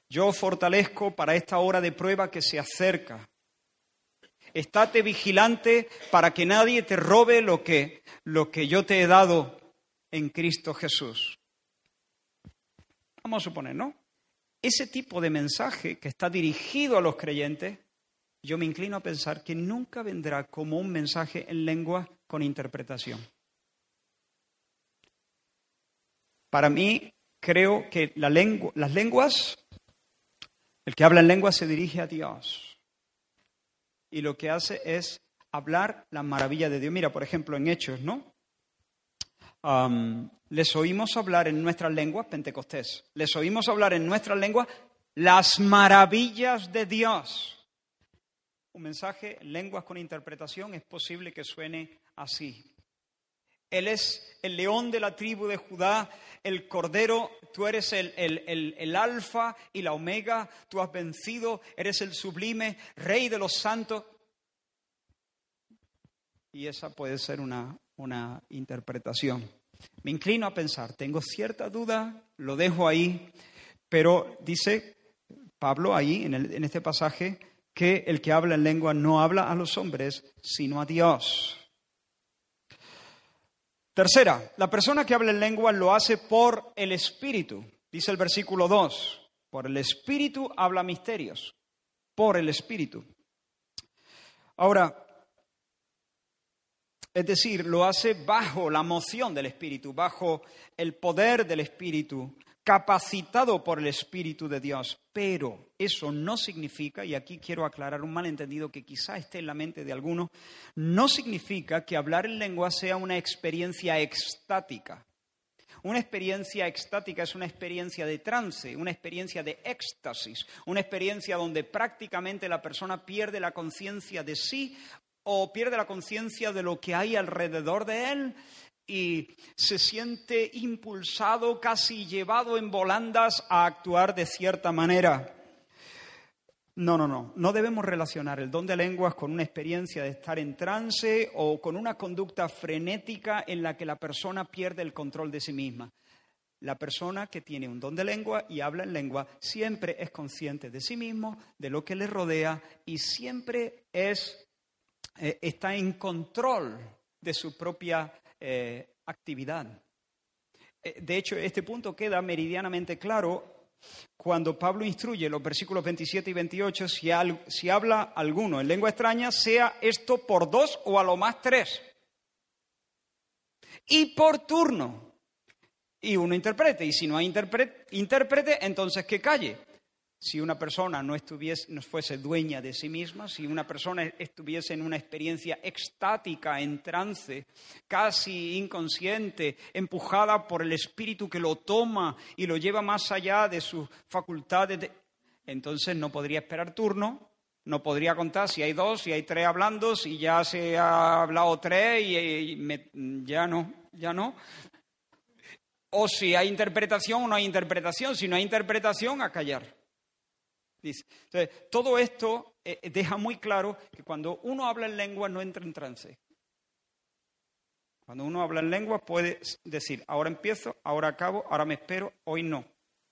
yo os fortalezco para esta hora de prueba que se acerca. Estate vigilante para que nadie te robe lo que, lo que yo te he dado en Cristo Jesús. Vamos a suponer, ¿no? Ese tipo de mensaje que está dirigido a los creyentes, yo me inclino a pensar que nunca vendrá como un mensaje en lengua con interpretación. Para mí, creo que las lenguas, el que habla en lengua se dirige a Dios. Y lo que hace es hablar la maravilla de Dios. Mira, por ejemplo, en Hechos, ¿no? les oímos hablar en nuestras lenguas, Pentecostés, les oímos hablar en nuestras lenguas las maravillas de Dios. Un mensaje en lenguas con interpretación es posible que suene así. Él es el león de la tribu de Judá, el cordero, tú eres el, el, alfa y la omega, tú has vencido, eres el sublime, rey de los santos. Y esa puede ser una, una interpretación. Me inclino a pensar, tengo cierta duda, lo dejo ahí, pero dice Pablo ahí en, en este pasaje que el que habla en lengua no habla a los hombres, sino a Dios. Tercera, la persona que habla en lengua lo hace por el Espíritu. Dice el versículo 2, por el Espíritu habla misterios, por el Espíritu. Ahora, es decir, lo hace bajo la moción del Espíritu, bajo el poder del Espíritu, capacitado por el Espíritu de Dios. Pero eso no significa, y aquí quiero aclarar un malentendido que quizá esté en la mente de algunos, no significa que hablar en lengua sea una experiencia extática. Una experiencia extática es una experiencia de trance, una experiencia de éxtasis, una experiencia donde prácticamente la persona pierde la conciencia de sí o pierde la conciencia de lo que hay alrededor de él y se siente impulsado, casi llevado en volandas a actuar de cierta manera. No, no, no. No debemos relacionar el don de lenguas con una experiencia de estar en trance o con una conducta frenética en la que la persona pierde el control de sí misma. La persona que tiene un don de lengua y habla en lengua siempre es consciente de sí mismo, de lo que le rodea y siempre es, eh, está en control de su propia eh, actividad. Eh, de hecho, este punto queda meridianamente claro cuando Pablo instruye los versículos 27 y 28, si, si habla alguno en lengua extraña, sea esto por dos o a lo más tres. Y por turno. Y uno interprete. Y si no hay intérprete, entonces que calle. Si una persona no, estuviese, no fuese dueña de sí misma, si una persona estuviese en una experiencia extática, en trance, casi inconsciente, empujada por el espíritu que lo toma y lo lleva más allá de sus facultades, entonces no podría esperar turno, no podría contar si hay dos, si hay tres hablando, si ya se ha hablado tres y, ya no, ya no. O si hay interpretación o no hay interpretación. Si no hay interpretación, a callar. Entonces, todo esto eh, eh, deja muy claro que cuando uno habla en lengua no entra en trance. Cuando uno habla en lengua puede decir, ahora empiezo, ahora acabo, ahora me espero, hoy no,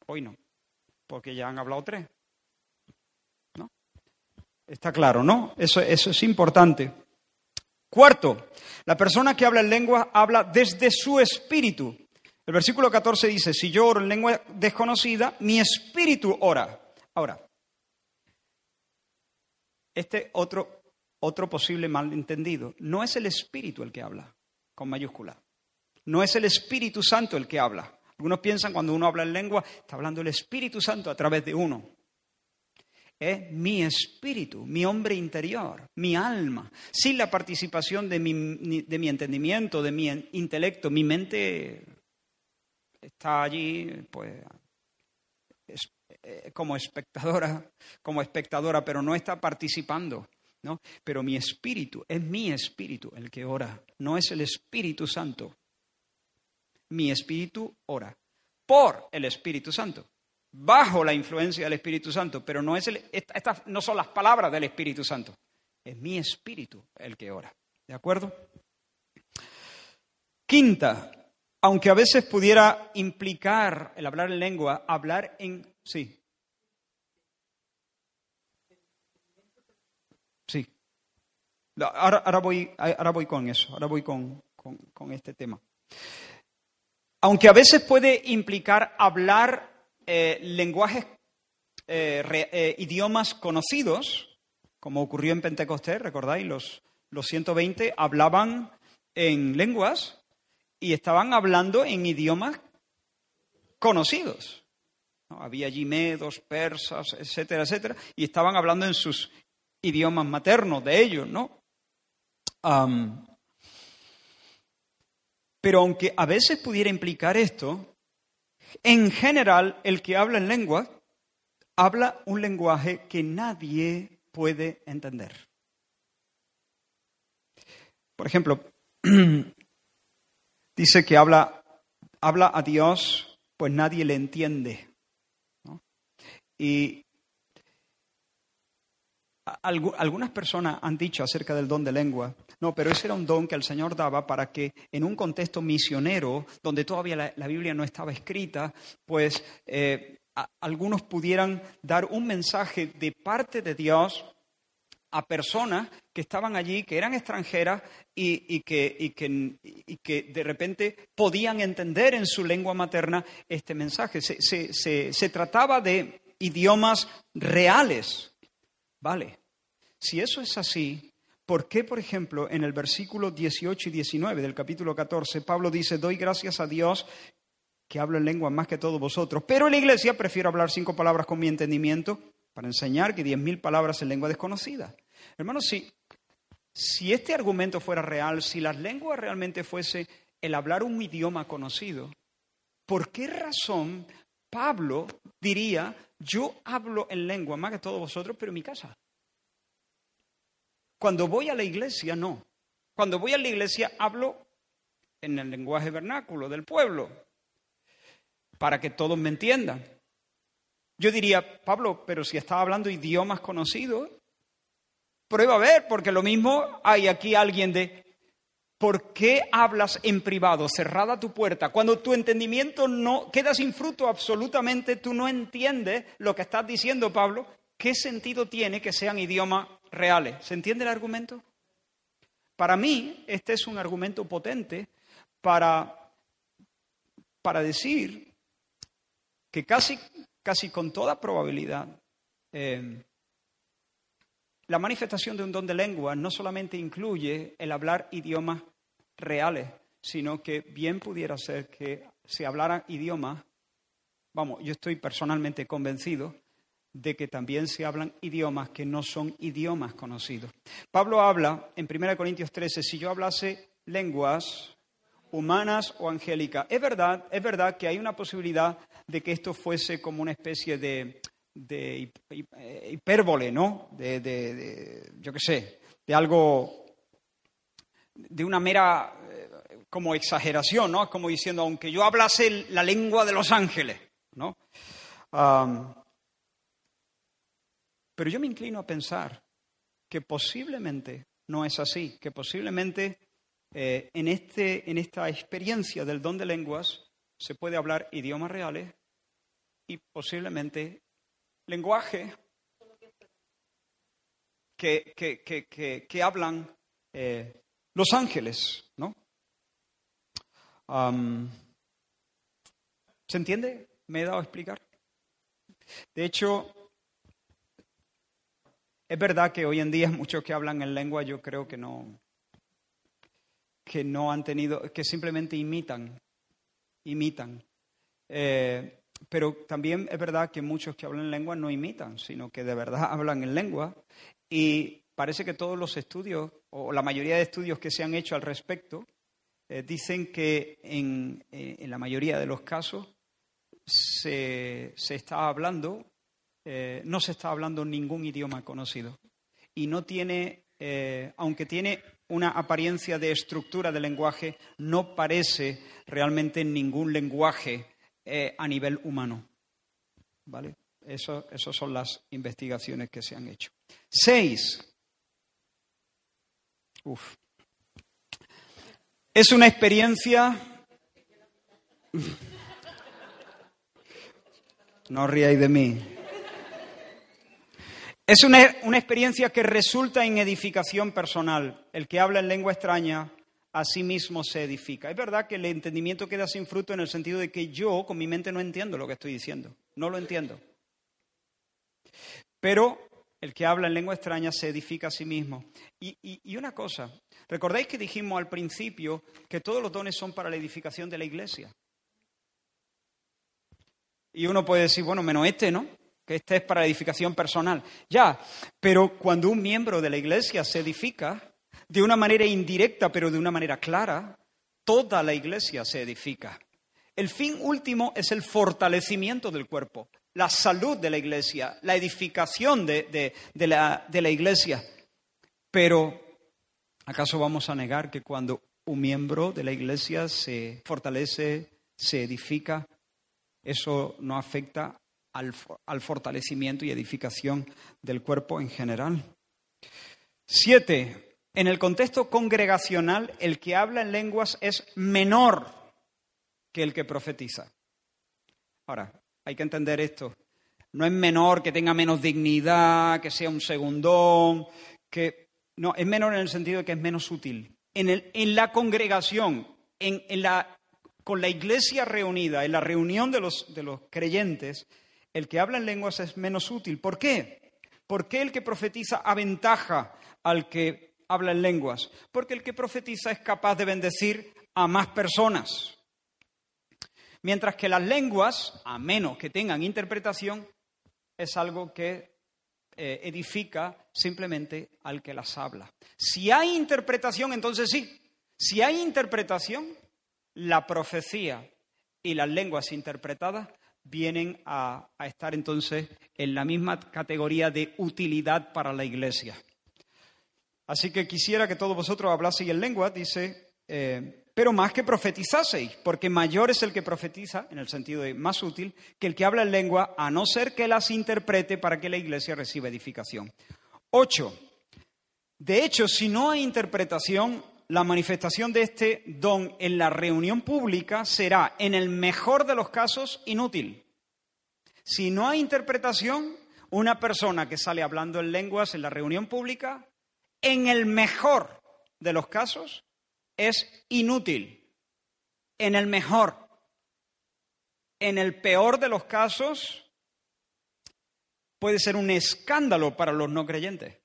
hoy no, porque ya han hablado tres. ¿No? Está claro, ¿no? Eso, eso es importante. Cuarto, la persona que habla en lengua habla desde su espíritu. El versículo 14 dice, si yo oro en lengua desconocida, mi espíritu ora. Ahora, este otro, otro posible malentendido. No es el Espíritu el que habla, con mayúscula. No es el Espíritu Santo el que habla. Algunos piensan cuando uno habla en lengua, está hablando el Espíritu Santo a través de uno. Es mi espíritu, mi hombre interior, mi alma. Sin la participación de mi, de mi entendimiento, de mi intelecto, mi mente está allí, pues, eh, como espectadora, como espectadora, pero no está participando. ¿no? Pero mi espíritu, es mi espíritu el que ora, no es el Espíritu Santo. Mi espíritu ora por el Espíritu Santo, bajo la influencia del Espíritu Santo, pero no, es el, estas no son las palabras del Espíritu Santo, es mi espíritu el que ora. ¿De acuerdo? Quinta, aunque a veces pudiera implicar el hablar en lengua, hablar en Sí. Sí. Ahora, voy, ahora voy con eso, ahora voy con, este tema. Aunque a veces puede implicar hablar eh, lenguajes, eh, eh, idiomas conocidos, como ocurrió en Pentecostés, ¿recordáis? Los, los 120 hablaban en lenguas y estaban hablando en idiomas conocidos. Había allí medos, persas, etcétera, etcétera, y estaban hablando en sus idiomas maternos de ellos, ¿no? pero aunque a veces pudiera implicar esto, en general el que habla en lengua habla un lenguaje que nadie puede entender. Por ejemplo, dice que habla, habla a Dios, pues nadie le entiende. Y algunas personas han dicho acerca del don de lengua, no, pero ese era un don que el Señor daba para que en un contexto misionero, donde todavía la, Biblia no estaba escrita, pues eh, algunos pudieran dar un mensaje de parte de Dios a personas que estaban allí, que eran extranjeras y, que, que, de repente podían entender en su lengua materna este mensaje. se trataba de idiomas reales. Vale. Si eso es así, ¿por qué, por ejemplo, en el versículo 18 y 19 del capítulo 14, Pablo dice, doy gracias a Dios que hablo en lengua más que todos vosotros, pero en la iglesia prefiero hablar cinco palabras con mi entendimiento para enseñar que diez mil palabras en lengua desconocida. Hermanos, si, si este argumento fuera real, si las lenguas realmente fuese el hablar un idioma conocido, ¿por qué razón Pablo diría, yo hablo en lengua más que todos vosotros, pero en mi casa? Cuando voy a la iglesia, no. Cuando voy a la iglesia, hablo en el lenguaje vernáculo del pueblo, para que todos me entiendan. Yo diría, Pablo, pero si estaba hablando idiomas conocidos, prueba a ver, porque lo mismo hay aquí alguien de, ¿por qué hablas en privado, cerrada tu puerta? Cuando tu entendimiento no queda sin fruto absolutamente, tú no entiendes lo que estás diciendo, Pablo, ¿qué sentido tiene que sean idiomas reales? ¿Se entiende el argumento? Para mí, este es un argumento potente para, para decir que casi, casi con toda probabilidad eh, la manifestación de un don de lengua no solamente incluye el hablar idiomas reales, sino que bien pudiera ser que se hablaran idiomas, vamos, yo estoy personalmente convencido de que también se hablan idiomas que no son idiomas conocidos. Pablo habla en 1 Corintios 13, si yo hablase lenguas humanas o angélicas, es verdad, es verdad que hay una posibilidad de que esto fuese como una especie de, de hipérbole, ¿no? De, yo qué sé, de algo, de una mera eh, como exageración, ¿no? Como diciendo, aunque yo hablase la lengua de los ángeles, ¿no? pero yo me inclino a pensar que posiblemente no es así, que posiblemente eh, en, este, en esta experiencia del don de lenguas se puede hablar idiomas reales y posiblemente lenguaje que, que, hablan eh, los ángeles, ¿no? ¿Se entiende? ¿Me he dado a explicar? De hecho, es verdad que hoy en día muchos que hablan en lengua yo creo que no, que no han tenido, que simplemente imitan, imitan. Eh, pero también es verdad que muchos que hablan en lengua no imitan, sino que de verdad hablan en lengua. Y parece que todos los estudios, o la mayoría de estudios que se han hecho al respecto, eh, dicen que en, eh, en, la mayoría de los casos se, está hablando, eh, no se está hablando ningún idioma conocido. Y no tiene, aunque tiene una apariencia de estructura de lenguaje, no parece realmente ningún lenguaje eh, a nivel humano. ¿Vale? Esas son las investigaciones que se han hecho. Seis. Uf. Es una experiencia. No ríais de mí. Es una, una, experiencia que resulta en edificación personal. El que habla en lengua extraña a sí mismo se edifica. Es verdad que el entendimiento queda sin fruto en el sentido de que yo con mi mente no entiendo lo que estoy diciendo, no lo entiendo. Pero el que habla en lengua extraña se edifica a sí mismo. Y, una cosa, ¿recordáis que dijimos al principio que todos los dones son para la edificación de la iglesia? Y uno puede decir, bueno, menos este, ¿no? Que este es para edificación personal. Ya, pero cuando un miembro de la iglesia se edifica, de una manera indirecta, pero de una manera clara, toda la iglesia se edifica. El fin último es el fortalecimiento del cuerpo, la salud de la iglesia, la edificación de, la, de la iglesia. Pero, ¿acaso vamos a negar que cuando un miembro de la iglesia se fortalece, se edifica, eso no afecta al, al, fortalecimiento y edificación del cuerpo en general. Siete, en el contexto congregacional, el que habla en lenguas es menor que el que profetiza. Ahora, hay que entender esto. No es menor que tenga menos dignidad, que sea un segundón, que... No, es menor en el sentido de que es menos útil. En, el, en la congregación, en, la, con la iglesia reunida, en la reunión de los, de los creyentes, el que habla en lenguas es menos útil. ¿Por qué? Porque el que profetiza aventaja al que habla en lenguas? Porque el que profetiza es capaz de bendecir a más personas. Mientras que las lenguas, a menos que tengan interpretación, es algo que eh, edifica simplemente al que las habla. Si hay interpretación, entonces sí. Si hay interpretación, la profecía y las lenguas interpretadas vienen a, estar entonces en la misma categoría de utilidad para la iglesia. Así que quisiera que todos vosotros hablaseis en lengua, dice, eh, pero más que profetizaseis, porque mayor es el que profetiza, en el sentido de más útil, que el que habla en lengua, a no ser que las interprete para que la iglesia reciba edificación. Ocho. De hecho, si no hay interpretación, la manifestación de este don en la reunión pública será, en el mejor de los casos, inútil. Si no hay interpretación, una persona que sale hablando en lenguas en la reunión pública, en el mejor de los casos, es inútil. En el mejor. En el peor de los casos, puede ser un escándalo para los no creyentes.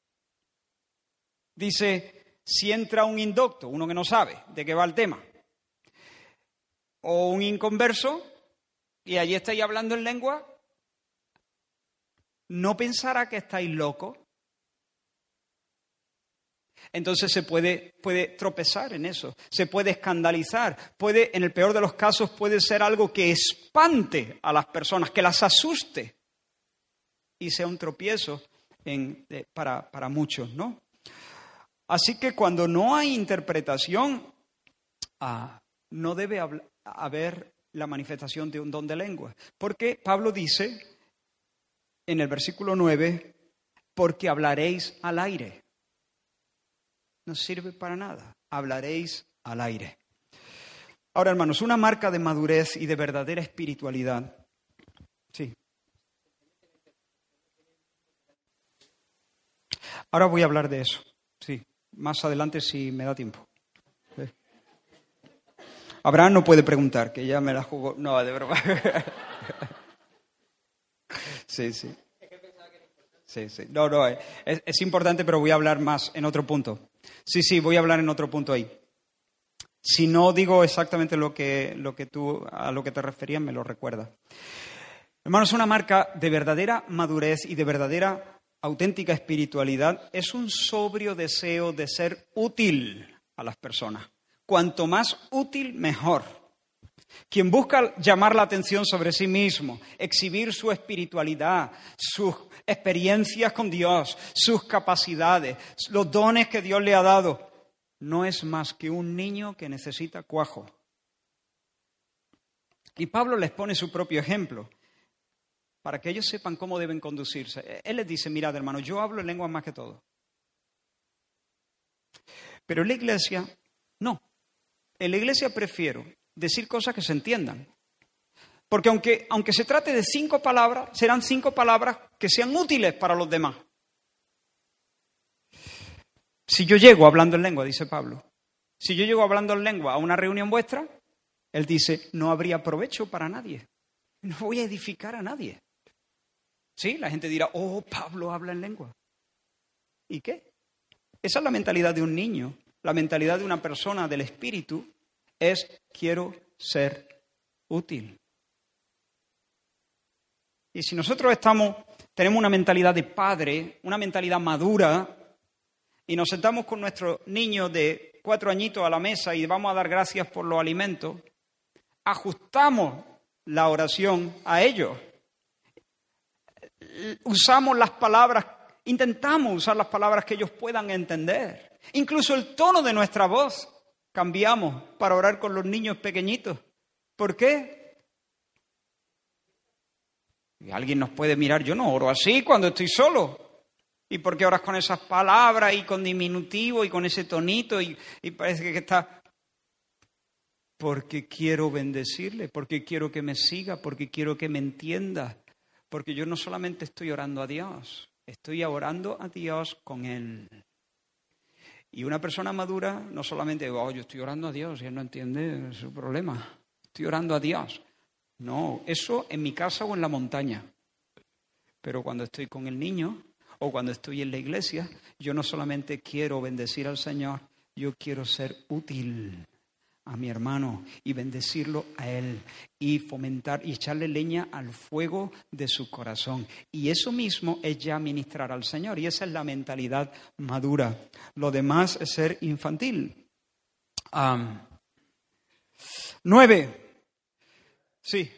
Dice, si entra un indocto, uno que no sabe de qué va el tema, o un inconverso, y allí estáis hablando en lengua, ¿no pensará que estáis locos? Entonces se puede, puede, tropezar en eso, se puede escandalizar, puede, en el peor de los casos, puede ser algo que espante a las personas, que las asuste y sea un tropiezo para, para muchos, ¿no? Así que cuando no hay interpretación, ah, no debe haber la manifestación de un don de lengua. Porque Pablo dice en el versículo 9, porque hablaréis al aire. No sirve para nada, hablaréis al aire. Ahora, hermanos, una marca de madurez y de verdadera espiritualidad. Sí. Ahora voy a hablar de eso. Sí más adelante si me da tiempo. Abraham no puede preguntar, que ya me la jugó. No, de broma. Sí, sí. Sí, sí. No, no, es, es, importante, pero voy a hablar más en otro punto. Sí, sí, voy a hablar en otro punto ahí. Si no digo exactamente lo que, lo que tú, a lo que te referías, me lo recuerda. Hermanos, una marca de verdadera madurez y de verdadera auténtica espiritualidad es un sobrio deseo de ser útil a las personas. Cuanto más útil, mejor. Quien busca llamar la atención sobre sí mismo, exhibir su espiritualidad, sus experiencias con Dios, sus capacidades, los dones que Dios le ha dado, no es más que un niño que necesita cuajo. Y Pablo les pone su propio ejemplo para que ellos sepan cómo deben conducirse. Él les dice, mirad hermano, yo hablo en lengua más que todo. Pero en la iglesia, no. En la iglesia prefiero decir cosas que se entiendan. Porque aunque, aunque se trate de cinco palabras, serán cinco palabras que sean útiles para los demás. Si yo llego hablando en lengua, dice Pablo, si yo llego hablando en lengua a una reunión vuestra, él dice, no habría provecho para nadie. No voy a edificar a nadie. Sí, la gente dirá, oh, Pablo habla en lengua. ¿Y qué? Esa es la mentalidad de un niño, la mentalidad de una persona del espíritu es quiero ser útil. Y si nosotros estamos, tenemos una mentalidad de padre, una mentalidad madura, y nos sentamos con nuestros niños de cuatro añitos a la mesa y vamos a dar gracias por los alimentos, ajustamos la oración a ellos usamos las palabras, intentamos usar las palabras que ellos puedan entender. Incluso el tono de nuestra voz cambiamos para orar con los niños pequeñitos. ¿Por qué? Y alguien nos puede mirar, yo no oro así cuando estoy solo. ¿Y por qué oras con esas palabras y con diminutivo y con ese tonito y, y parece que está... Porque quiero bendecirle, porque quiero que me siga, porque quiero que me entienda. Porque yo no solamente estoy orando a Dios, estoy orando a Dios con Él. Y una persona madura no solamente, oh, yo estoy orando a Dios y Él no entiende su problema. Estoy orando a Dios. No, eso en mi casa o en la montaña. Pero cuando estoy con el niño o cuando estoy en la iglesia, yo no solamente quiero bendecir al Señor, yo quiero ser útil a mi hermano y bendecirlo a él y fomentar y echarle leña al fuego de su corazón. Y eso mismo es ya ministrar al Señor y esa es la mentalidad madura. Lo demás es ser infantil. nueve. Sí.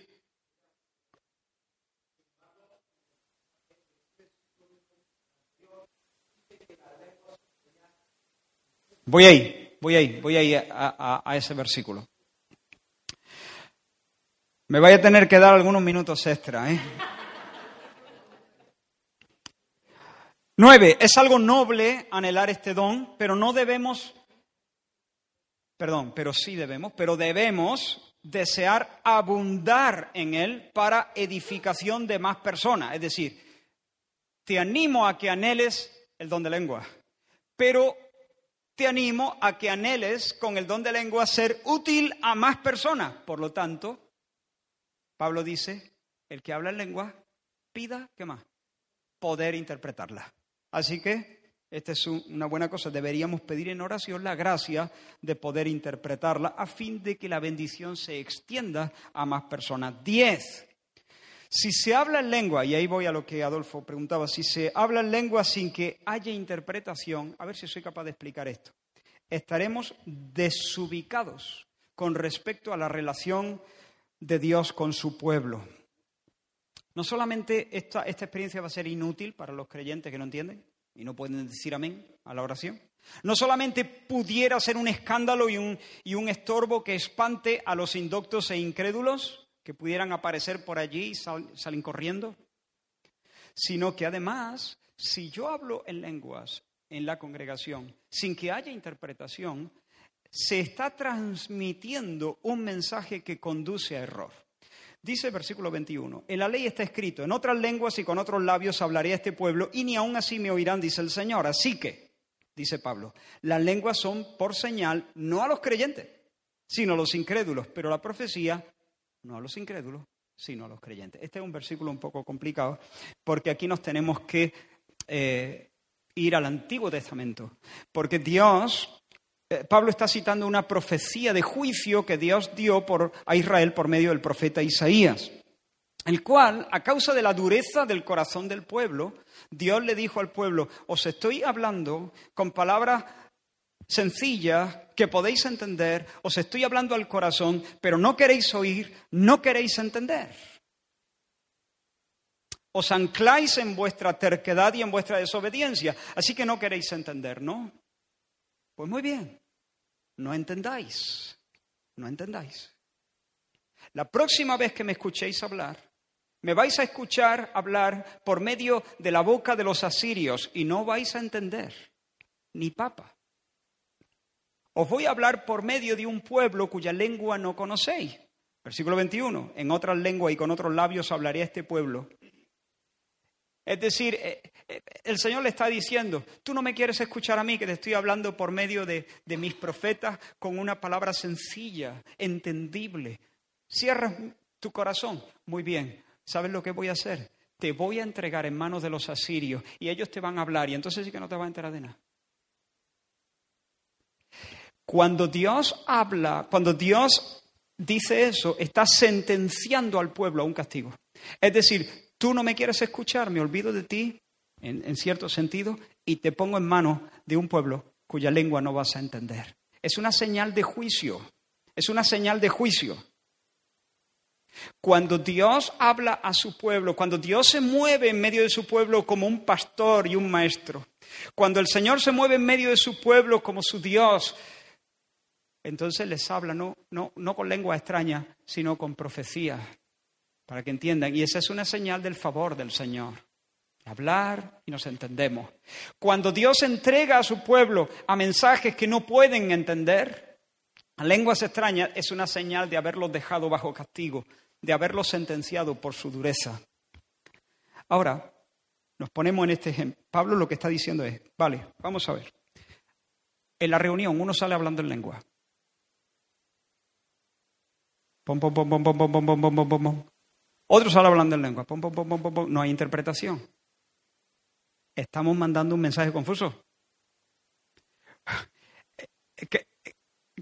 Voy ahí. Voy ahí, voy ahí a, ese versículo. Me voy a tener que dar algunos minutos extra. ¿eh? Nueve, es algo noble anhelar este don, pero no debemos, perdón, pero sí debemos, pero debemos desear abundar en él para edificación de más personas. Es decir, te animo a que anheles el don de lengua, pero te animo a que anheles con el don de lengua ser útil a más personas. Por lo tanto, Pablo dice, el que habla en lengua, pida, ¿qué más? Poder interpretarla. Así que esta es una buena cosa. Deberíamos pedir en oración la gracia de poder interpretarla a fin de que la bendición se extienda a más personas. Diez. Si se habla en lengua, y ahí voy a lo que Adolfo preguntaba, si se habla en lengua sin que haya interpretación, a ver si soy capaz de explicar esto, estaremos desubicados con respecto a la relación de Dios con su pueblo. No solamente esta, esta experiencia va a ser inútil para los creyentes que no entienden y no pueden decir amén a la oración, no solamente pudiera ser un escándalo y un, y un estorbo que espante a los indoctos e incrédulos, que pudieran aparecer por allí y salen corriendo, sino que además, si yo hablo en lenguas en la congregación sin que haya interpretación, se está transmitiendo un mensaje que conduce a error. Dice el versículo 21, en la ley está escrito, en otras lenguas y con otros labios hablaré a este pueblo y ni aun así me oirán, dice el Señor. Así que, dice Pablo, las lenguas son por señal no a los creyentes, sino a los incrédulos, pero la profecía no a los incrédulos, sino a los creyentes. Este es un versículo un poco complicado porque aquí nos tenemos que eh, ir al Antiguo Testamento, porque Dios, eh, Pablo está citando una profecía de juicio que Dios dio por, a Israel por medio del profeta Isaías, el cual, a causa de la dureza del corazón del pueblo, Dios le dijo al pueblo, os estoy hablando con palabras sencilla que podéis entender, os estoy hablando al corazón, pero no queréis oír, no queréis entender. Os ancláis en vuestra terquedad y en vuestra desobediencia, así que no queréis entender, ¿no? Pues muy bien, no entendáis, no entendáis. La próxima vez que me escuchéis hablar, me vais a escuchar hablar por medio de la boca de los asirios y no vais a entender, ni papa. Os voy a hablar por medio de un pueblo cuya lengua no conocéis. Versículo 21. En otras lenguas y con otros labios hablaré a este pueblo. Es decir, eh, eh, el Señor le está diciendo, tú no me quieres escuchar a mí, que te estoy hablando por medio de, de mis profetas con una palabra sencilla, entendible. Cierras tu corazón. Muy bien, ¿sabes lo que voy a hacer? Te voy a entregar en manos de los asirios y ellos te van a hablar y entonces sí que no te vas a enterar de nada. Cuando Dios habla, cuando Dios dice eso, está sentenciando al pueblo a un castigo. Es decir, tú no me quieres escuchar, me olvido de ti, en, cierto sentido, y te pongo en manos de un pueblo cuya lengua no vas a entender. Es una señal de juicio, es una señal de juicio. Cuando Dios habla a su pueblo, cuando Dios se mueve en medio de su pueblo como un pastor y un maestro, cuando el Señor se mueve en medio de su pueblo como su Dios, entonces les habla no, no, no con lengua extraña, sino con profecía, para que entiendan. Y esa es una señal del favor del Señor. Hablar y nos entendemos. Cuando Dios entrega a su pueblo a mensajes que no pueden entender, a lenguas extrañas, es una señal de haberlos dejado bajo castigo, de haberlos sentenciado por su dureza. Ahora, nos ponemos en este ejemplo. Pablo lo que está diciendo es, vale, vamos a ver. En la reunión uno sale hablando en lengua. Pom, pom, pom, pom, pom, pom, pom, pom, pom, pom, Otros salen hablando en lengua. Pom, pom, pom, pom, pom, No hay interpretación. Estamos mandando un mensaje confuso.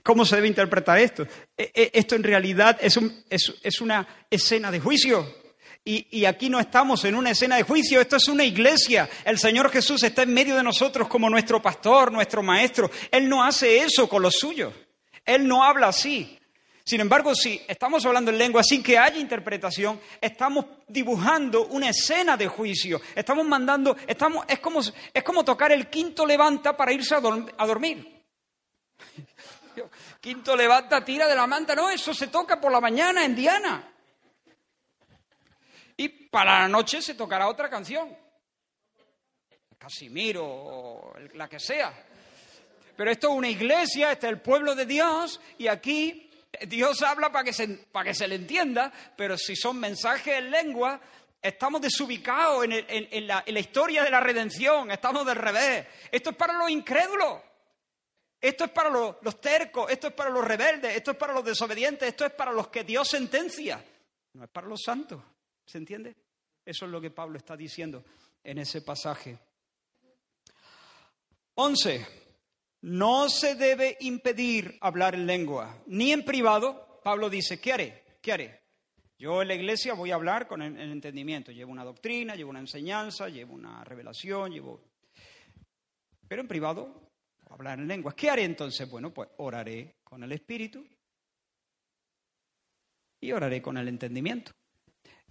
¿Cómo se debe interpretar esto? E, e, esto en realidad es, es, una escena de juicio. Y, y, aquí no estamos en una escena de juicio, esto es una iglesia. El Señor Jesús está en medio de nosotros como nuestro pastor, nuestro maestro. Él no hace eso con los suyos. Él no habla así. Sin embargo, si estamos hablando en lengua sin que haya interpretación, estamos dibujando una escena de juicio. Estamos mandando, estamos, es, como, es como tocar el quinto levanta para irse a, a dormir. Quinto levanta, tira de la manta. No, eso se toca por la mañana en Diana. Y para la noche se tocará otra canción. Casimiro o la que sea. Pero esto es una iglesia, este es el pueblo de Dios y aquí Dios habla para que, se, para que se le entienda, pero si son mensajes en lengua, estamos desubicados en, la, historia de la redención, estamos del revés. Esto es para los incrédulos, esto es para los, los tercos, esto es para los rebeldes, esto es para los desobedientes, esto es para los que Dios sentencia, no es para los santos. ¿Se entiende? Eso es lo que Pablo está diciendo en ese pasaje. Once. No se debe impedir hablar en lengua, ni en privado. Pablo dice, ¿qué haré? ¿Qué haré? Yo en la iglesia voy a hablar con el, entendimiento. Llevo una doctrina, llevo una enseñanza, llevo una revelación, llevo... Pero en privado, hablar en lengua. ¿Qué haré entonces? Bueno, pues oraré con el Espíritu y oraré con el entendimiento.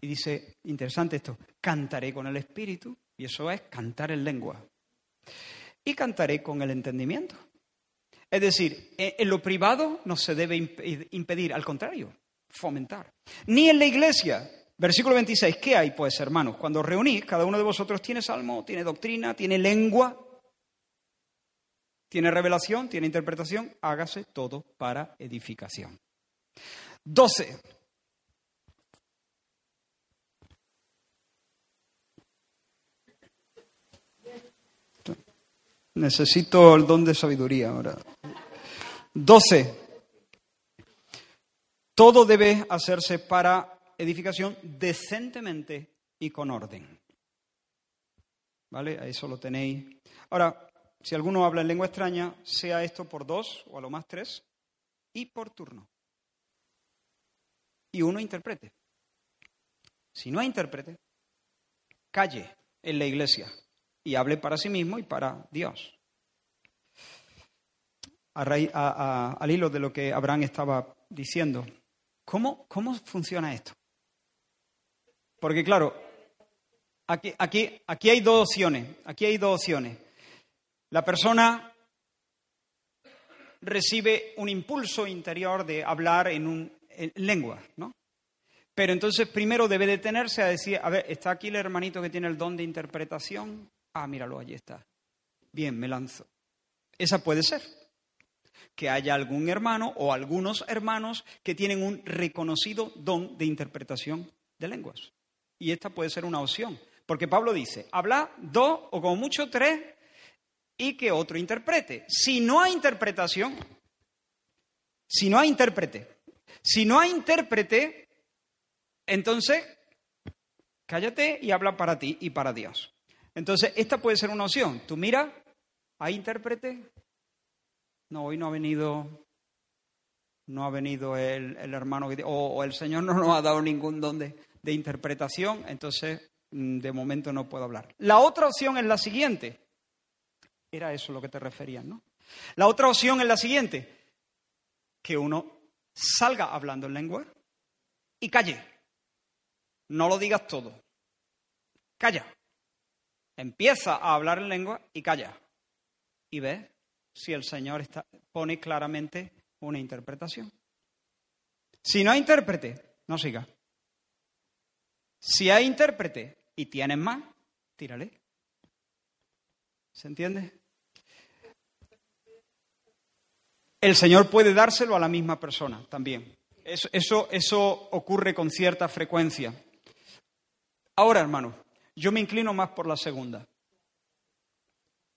Y dice, interesante esto, cantaré con el Espíritu, y eso es cantar en lengua y cantaré con el entendimiento. Es decir, en lo privado no se debe impedir, al contrario, fomentar. Ni en la iglesia. Versículo 26, ¿qué hay pues, hermanos? Cuando reunís, cada uno de vosotros tiene salmo, tiene doctrina, tiene lengua, tiene revelación, tiene interpretación, hágase todo para edificación. 12. Necesito el don de sabiduría ahora. 12. Todo debe hacerse para edificación decentemente y con orden. ¿Vale? Ahí solo tenéis. Ahora, si alguno habla en lengua extraña, sea esto por dos o a lo más tres, y por turno. Y uno interprete. Si no hay intérprete, calle en la iglesia y hable para sí mismo y para Dios. al hilo de lo que Abraham estaba diciendo, ¿cómo, cómo funciona esto? Porque claro, aquí, aquí, aquí hay dos opciones, aquí hay dos opciones. La persona recibe un impulso interior de hablar en, un, en lengua, ¿no? Pero entonces primero debe detenerse a decir, a ver, ¿está aquí el hermanito que tiene el don de interpretación? Ah, míralo, allí está. Bien, me lanzo. Esa puede ser. Que haya algún hermano o algunos hermanos que tienen un reconocido don de interpretación de lenguas. Y esta puede ser una opción. Porque Pablo dice, habla dos o como mucho tres y que otro interprete. Si no hay interpretación, si no hay intérprete, si no hay intérprete, entonces cállate y habla para ti y para Dios. Entonces, esta puede ser una opción. Tú mira, ¿hay intérprete? No, hoy no ha venido, no ha venido el, hermano, o, el Señor no nos ha dado ningún don de, de interpretación, entonces mm, de momento no puedo hablar. La otra opción es la siguiente. Era eso lo que te referías, ¿no? La otra opción es la siguiente, que uno salga hablando en lengua y calle. No lo digas todo. Calla. Empieza a hablar en lengua y calla. Y ve si el Señor pone claramente una interpretación. Si no hay intérprete, no siga. Si hay intérprete y tienes más, tírale. ¿Se entiende? El Señor puede dárselo a la misma persona también. Eso, eso, eso ocurre con cierta frecuencia. Ahora, hermano, yo me inclino más por la segunda.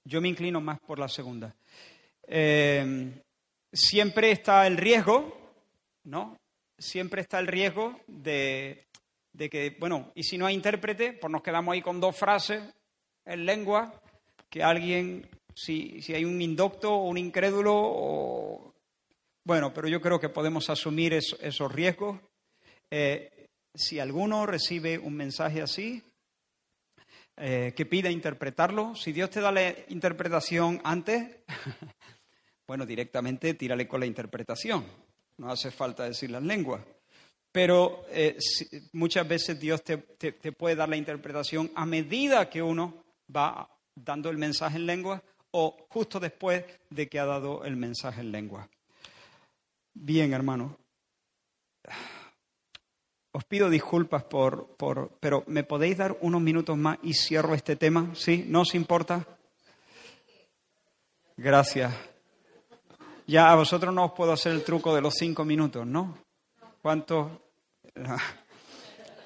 Yo me inclino más por la segunda. Eh, siempre está el riesgo, ¿no? Siempre está el riesgo de, que, bueno, y si no hay intérprete, pues nos quedamos ahí con dos frases en lengua, que alguien, si, si hay un indocto o un incrédulo o, Bueno, pero yo creo que podemos asumir esos riesgos. Eh, si alguno recibe un mensaje así, eh, que pida interpretarlo, si Dios te da la interpretación antes, bueno, directamente tírale con la interpretación. No hace falta decir las lenguas. Pero eh, muchas veces Dios te, puede dar la interpretación a medida que uno va dando el mensaje en lengua o justo después de que ha dado el mensaje en lengua. Bien, hermano. Os pido disculpas por, por, pero ¿me podéis dar unos minutos más y cierro este tema? ¿Sí? ¿No os importa? Gracias. Ya a vosotros no os puedo hacer el truco de los cinco minutos, ¿no? ¿Cuántos?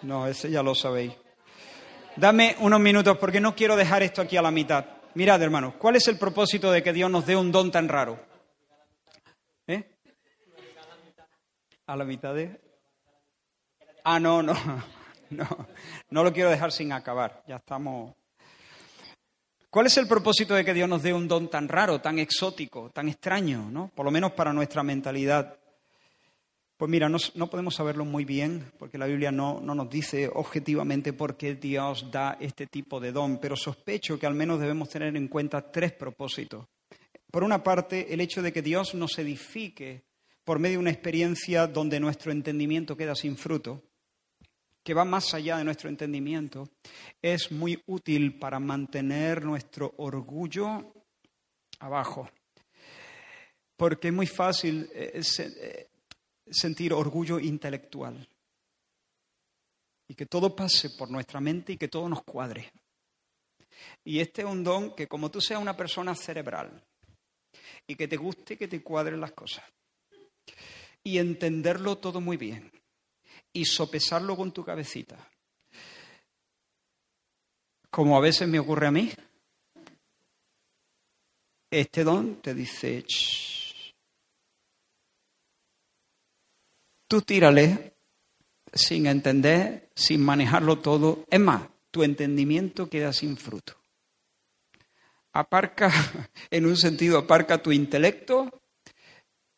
No, ese ya lo sabéis. Dame unos minutos porque no quiero dejar esto aquí a la mitad. Mirad, hermanos, ¿cuál es el propósito de que Dios nos dé un don tan raro? ¿Eh? A la mitad de... Ah, no, no, no, no lo quiero dejar sin acabar. Ya estamos... ¿Cuál es el propósito de que Dios nos dé un don tan raro, tan exótico, tan extraño, ¿no? Por lo menos para nuestra mentalidad. Pues mira, no, podemos saberlo muy bien, porque la Biblia no, no, nos dice objetivamente por qué Dios da este tipo de don, pero sospecho que al menos debemos tener en cuenta tres propósitos. Por una parte, el hecho de que Dios nos edifique por medio de una experiencia donde nuestro entendimiento queda sin fruto, que va más allá de nuestro entendimiento, es muy útil para mantener nuestro orgullo abajo. Porque es muy fácil eh, eh, sentir orgullo intelectual. Y que todo pase por nuestra mente y que todo nos cuadre. Y este es un don que como tú seas una persona cerebral y que te guste que te cuadren las cosas y entenderlo todo muy bien y sopesarlo con tu cabecita, como a veces me ocurre a mí, este don te dice, Tú tírale sin entender, sin manejarlo todo. Es más, tu entendimiento queda sin fruto. Aparca, en un sentido, aparca tu intelecto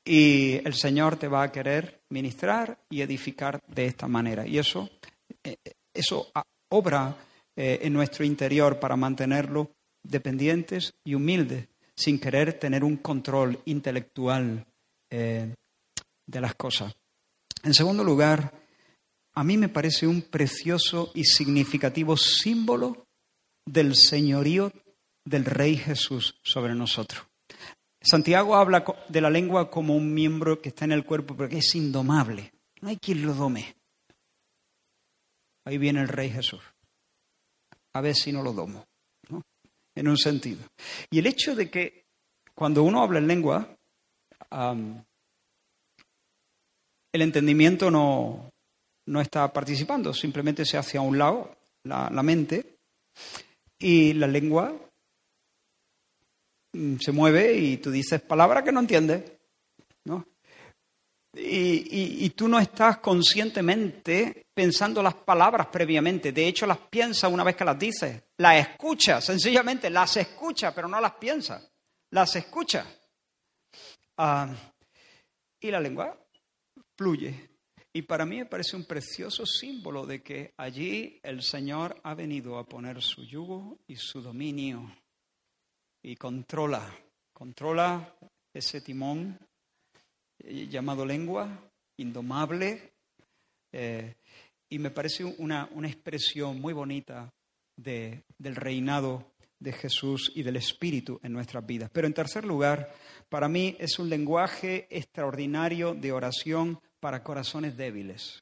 y el Señor te va a querer ministrar y edificar de esta manera. Y eso, eh, eso obra eh, en nuestro interior para mantenerlo dependientes y humildes, sin querer tener un control intelectual eh, de las cosas. En segundo lugar, a mí me parece un precioso y significativo símbolo del señorío del Rey Jesús sobre nosotros. Santiago habla de la lengua como un miembro que está en el cuerpo, porque es indomable. No hay quien lo dome. Ahí viene el Rey Jesús. A ver si no lo domo. En un sentido. Y el hecho de que cuando uno habla en lengua, el entendimiento no, está participando, simplemente se hace a un lado la, mente y la lengua se mueve y tú dices palabras que no entiendes, ¿no? Y, y, tú no estás conscientemente pensando las palabras previamente, de hecho las piensas una vez que las dices, las escuchas, sencillamente las escuchas, pero no las piensas, las escuchas. Ah, y la lengua fluye. Y para mí me parece un precioso símbolo de que allí el Señor ha venido a poner su yugo y su dominio y controla, controla ese timón eh, llamado lengua, indomable, eh, y me parece una, una expresión muy bonita de, del reinado de Jesús y del Espíritu en nuestras vidas. Pero en tercer lugar, para mí es un lenguaje extraordinario de oración para corazones débiles.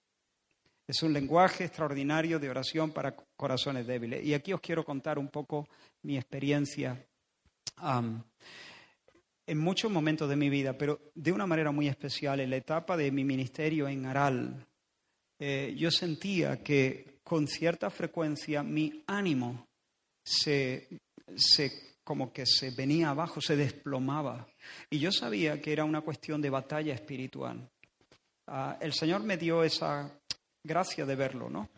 Es un lenguaje extraordinario de oración para corazones débiles. Y aquí os quiero contar un poco mi experiencia en muchos momentos de mi vida, pero de una manera muy especial, en la etapa de mi ministerio en Aral, eh, yo sentía que con cierta frecuencia mi ánimo se, se, como que se venía abajo, se desplomaba. Y yo sabía que era una cuestión de batalla espiritual. Ah, el Señor me dio esa gracia de verlo, ¿no?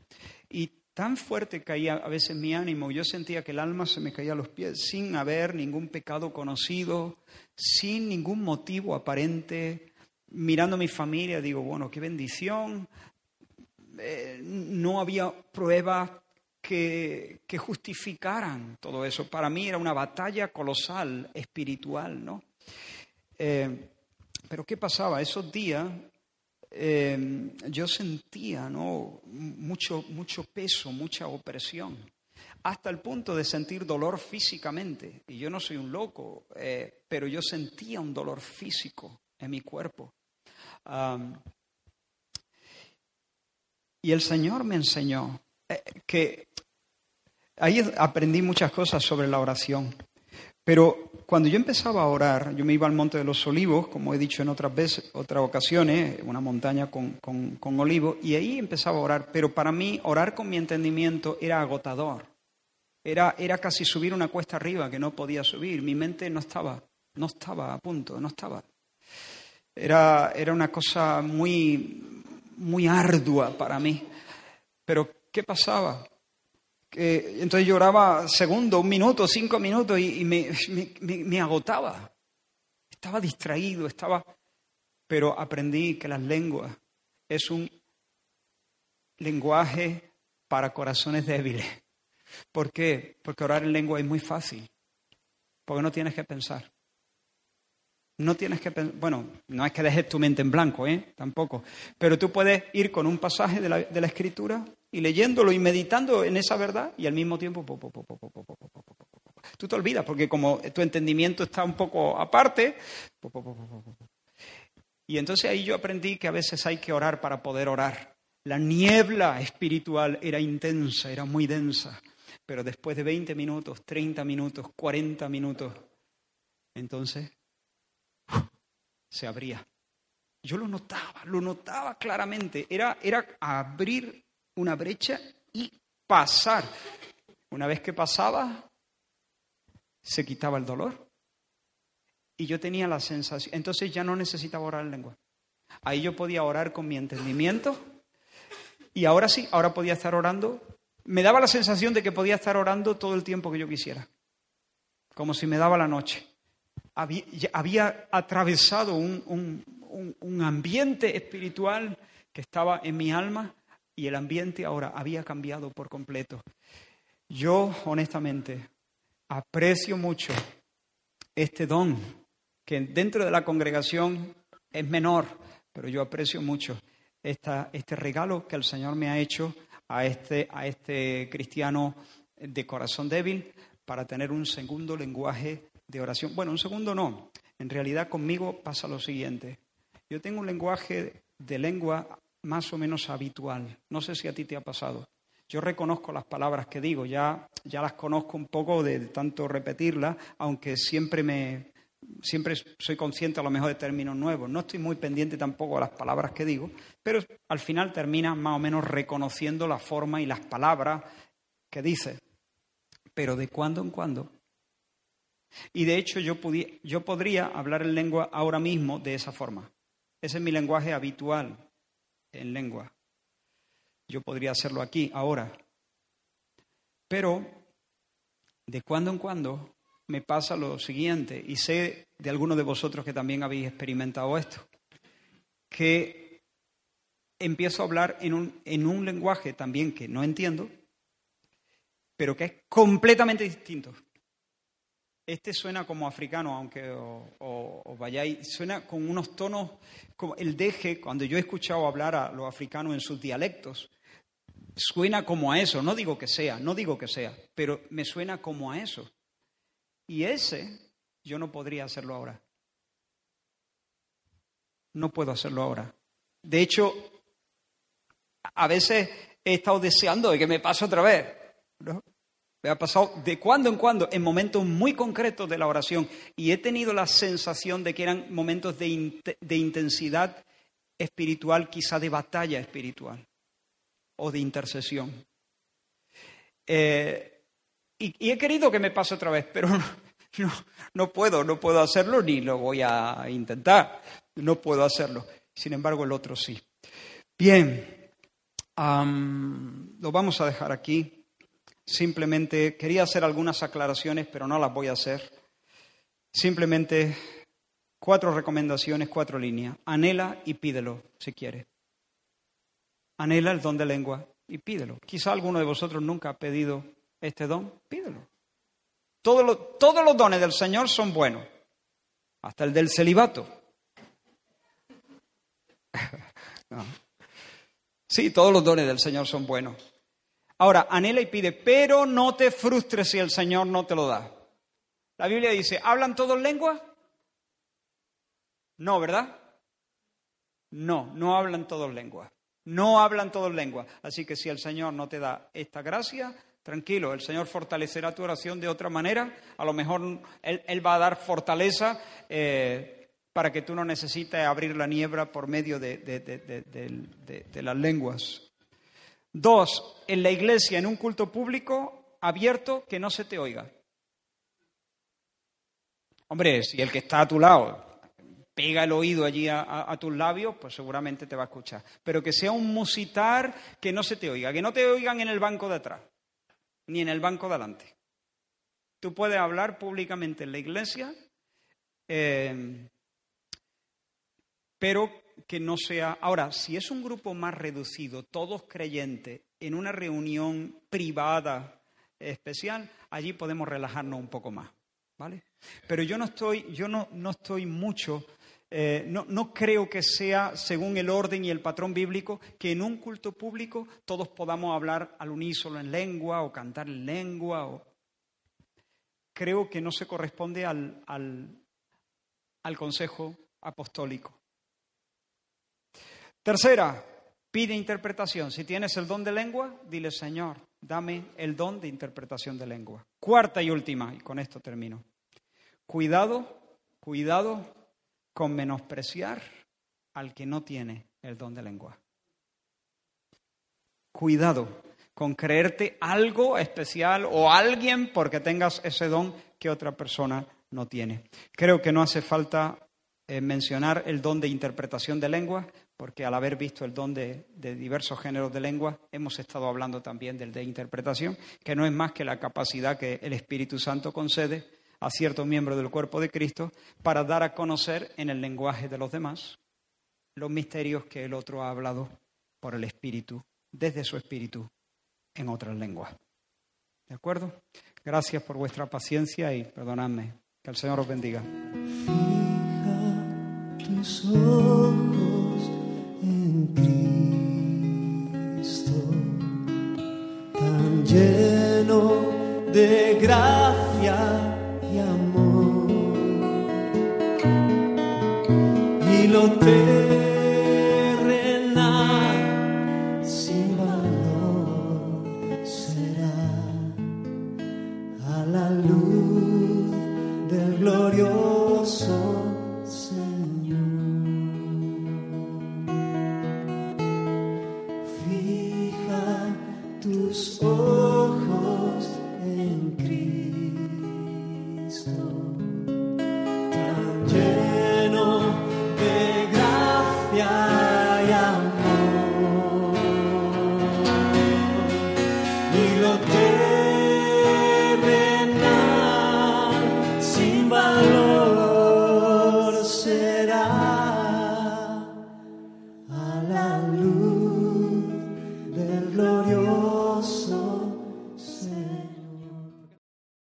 Y tan fuerte caía a veces mi ánimo, yo sentía que el alma se me caía a los pies sin haber ningún pecado conocido, sin ningún motivo aparente, mirando a mi familia, digo, bueno, qué bendición. Eh, no había pruebas que, que, justificaran todo eso. Para mí era una batalla colosal, espiritual, ¿no? Eh, pero ¿qué pasaba? Esos días eh, yo sentía ¿no? mucho, mucho peso, mucha opresión, hasta el punto de sentir dolor físicamente. Y yo no soy un loco, eh, pero yo sentía un dolor físico en mi cuerpo. y el Señor me enseñó eh, que ahí aprendí muchas cosas sobre la oración. Pero cuando yo empezaba a orar, yo me iba al Monte de los Olivos, como he dicho en otras veces, otras ocasiones, una montaña con, con, olivos, y ahí empezaba a orar. Pero para mí, orar con mi entendimiento era agotador. Era, era casi subir una cuesta arriba que no podía subir. Mi mente no estaba, no estaba a punto, no estaba. Era, era una cosa muy, muy ardua para mí. Pero, ¿qué pasaba? Entonces lloraba segundo, un minuto, cinco minutos y, me, me, agotaba. Estaba distraído, estaba... Pero aprendí que las lenguas es un lenguaje para corazones débiles. ¿Por qué? Porque orar en lengua es muy fácil. Porque no tienes que pensar. No tienes que bueno, no es que dejes tu mente en blanco, ¿eh? Tampoco. Pero tú puedes ir con un pasaje de la, de la escritura y leyéndolo y meditando en esa verdad y al mismo tiempo tú te olvidas porque como tu entendimiento está un poco aparte y entonces ahí yo aprendí que a veces hay que orar para poder orar. La niebla espiritual era intensa, era muy densa, pero después de 20 minutos, 30 minutos, 40 minutos, entonces se abría. Yo lo notaba, lo notaba claramente. Era, era abrir una brecha y pasar. Una vez que pasaba, se quitaba el dolor. Y yo tenía la sensación, entonces ya no necesitaba orar en lengua. Ahí yo podía orar con mi entendimiento y ahora sí, ahora podía estar orando. Me daba la sensación de que podía estar orando todo el tiempo que yo quisiera, como si me daba la noche. Había, atravesado un, un ambiente espiritual que estaba en mi alma y el ambiente ahora había cambiado por completo. Yo, honestamente, aprecio mucho este don, que dentro de la congregación es menor, pero yo aprecio mucho esta, este regalo que el Señor me ha hecho a este, a este cristiano de corazón débil para tener un segundo lenguaje de oración. Bueno, un segundo no. En realidad conmigo pasa lo siguiente. Yo tengo un lenguaje de lengua más o menos habitual. No sé si a ti te ha pasado. Yo reconozco las palabras que digo, ya, ya las conozco un poco de, tanto repetirlas, aunque siempre me siempre soy consciente a lo mejor de términos nuevos. No estoy muy pendiente tampoco a las palabras que digo, pero al final termina más o menos reconociendo la forma y las palabras que dice. Pero de cuando en cuando. Y de hecho yo, yo podría hablar en lengua ahora mismo de esa forma. Ese es mi lenguaje habitual en lengua. Yo podría hacerlo aquí, ahora. Pero de cuando en cuando me pasa lo siguiente, y sé de algunos de vosotros que también habéis experimentado esto, que empiezo a hablar en un, en un lenguaje también que no entiendo, pero que es completamente distinto. Este suena como africano, aunque os, vayáis, suena con unos tonos, como el deje, cuando yo he escuchado hablar a los africanos en sus dialectos, suena como a eso, no digo que sea, no digo que sea, pero me suena como a eso. Y ese yo no podría hacerlo ahora. No puedo hacerlo ahora. De hecho, a veces he estado deseando de que me pase otra vez. ¿no? Me ha pasado de cuando en cuando, en momentos muy concretos de la oración, y he tenido la sensación de que eran momentos de, intensidad espiritual, quizá de batalla espiritual o de intercesión. Eh, y, he querido que me pase otra vez, pero no, no, puedo, no puedo hacerlo ni lo voy a intentar. No puedo hacerlo. Sin embargo, el otro sí. Bien, lo vamos a dejar aquí. Simplemente quería hacer algunas aclaraciones, pero no las voy a hacer. Simplemente Cuatro recomendaciones, cuatro líneas. Anhela y pídelo si quieres. Anhela el don de lengua y pídelo. Quizá alguno de vosotros nunca ha pedido este don, pídelo. Todos los, todos los dones del Señor son buenos, hasta el del celibato. Sí, todos los dones del Señor son buenos. Ahora, anhela y pide, pero no te frustres si el Señor no te lo da. La Biblia dice, ¿hablan todos lenguas? No, ¿verdad? No, no hablan todos lenguas. No hablan todos lenguas. Así que si el Señor no te da esta gracia, tranquilo, el Señor fortalecerá tu oración de otra manera. A lo mejor Él, va a dar fortaleza eh, para que tú no necesites abrir la niebla por medio de, de las lenguas. Dos, en la iglesia, en un culto público abierto, que no se te oiga. Hombre, si el que está a tu lado pega el oído allí a, tus labios, pues seguramente te va a escuchar. Pero que sea un musitar que no se te oiga, que no te oigan en el banco de atrás, ni en el banco de adelante. Tú puedes hablar públicamente en la iglesia, eh, pero que no sea... Ahora, si es un grupo más reducido, todos creyentes, en una reunión privada especial, allí podemos relajarnos un poco más, ¿vale? Pero yo no estoy, yo no, no estoy mucho eh, no, creo que sea, según el orden y el patrón bíblico, que en un culto público todos podamos hablar al unísono en lengua o cantar en lengua. O... Creo que no se corresponde al, al consejo apostólico. Tercera, pide interpretación. Si tienes el don de lengua, dile, Señor, dame el don de interpretación de lengua. Cuarta y última, y con esto termino. Cuidado, cuidado con menospreciar al que no tiene el don de lengua. Cuidado con creerte algo especial o alguien porque tengas ese don que otra persona no tiene. Creo que no hace falta eh, mencionar el don de interpretación de lengua, porque al haber visto el don de, de, diversos géneros de lengua, hemos estado hablando también del de interpretación, que no es más que la capacidad que el Espíritu Santo concede a cierto miembro del cuerpo de Cristo para dar a conocer en el lenguaje de los demás los misterios que el otro ha hablado por el Espíritu, desde su Espíritu, en otras lenguas. ¿De acuerdo? Gracias por vuestra paciencia y perdonadme. Que el Señor os bendiga. Fija tus ojos Cristo, tan lleno de gracia y amor. Y lo tengo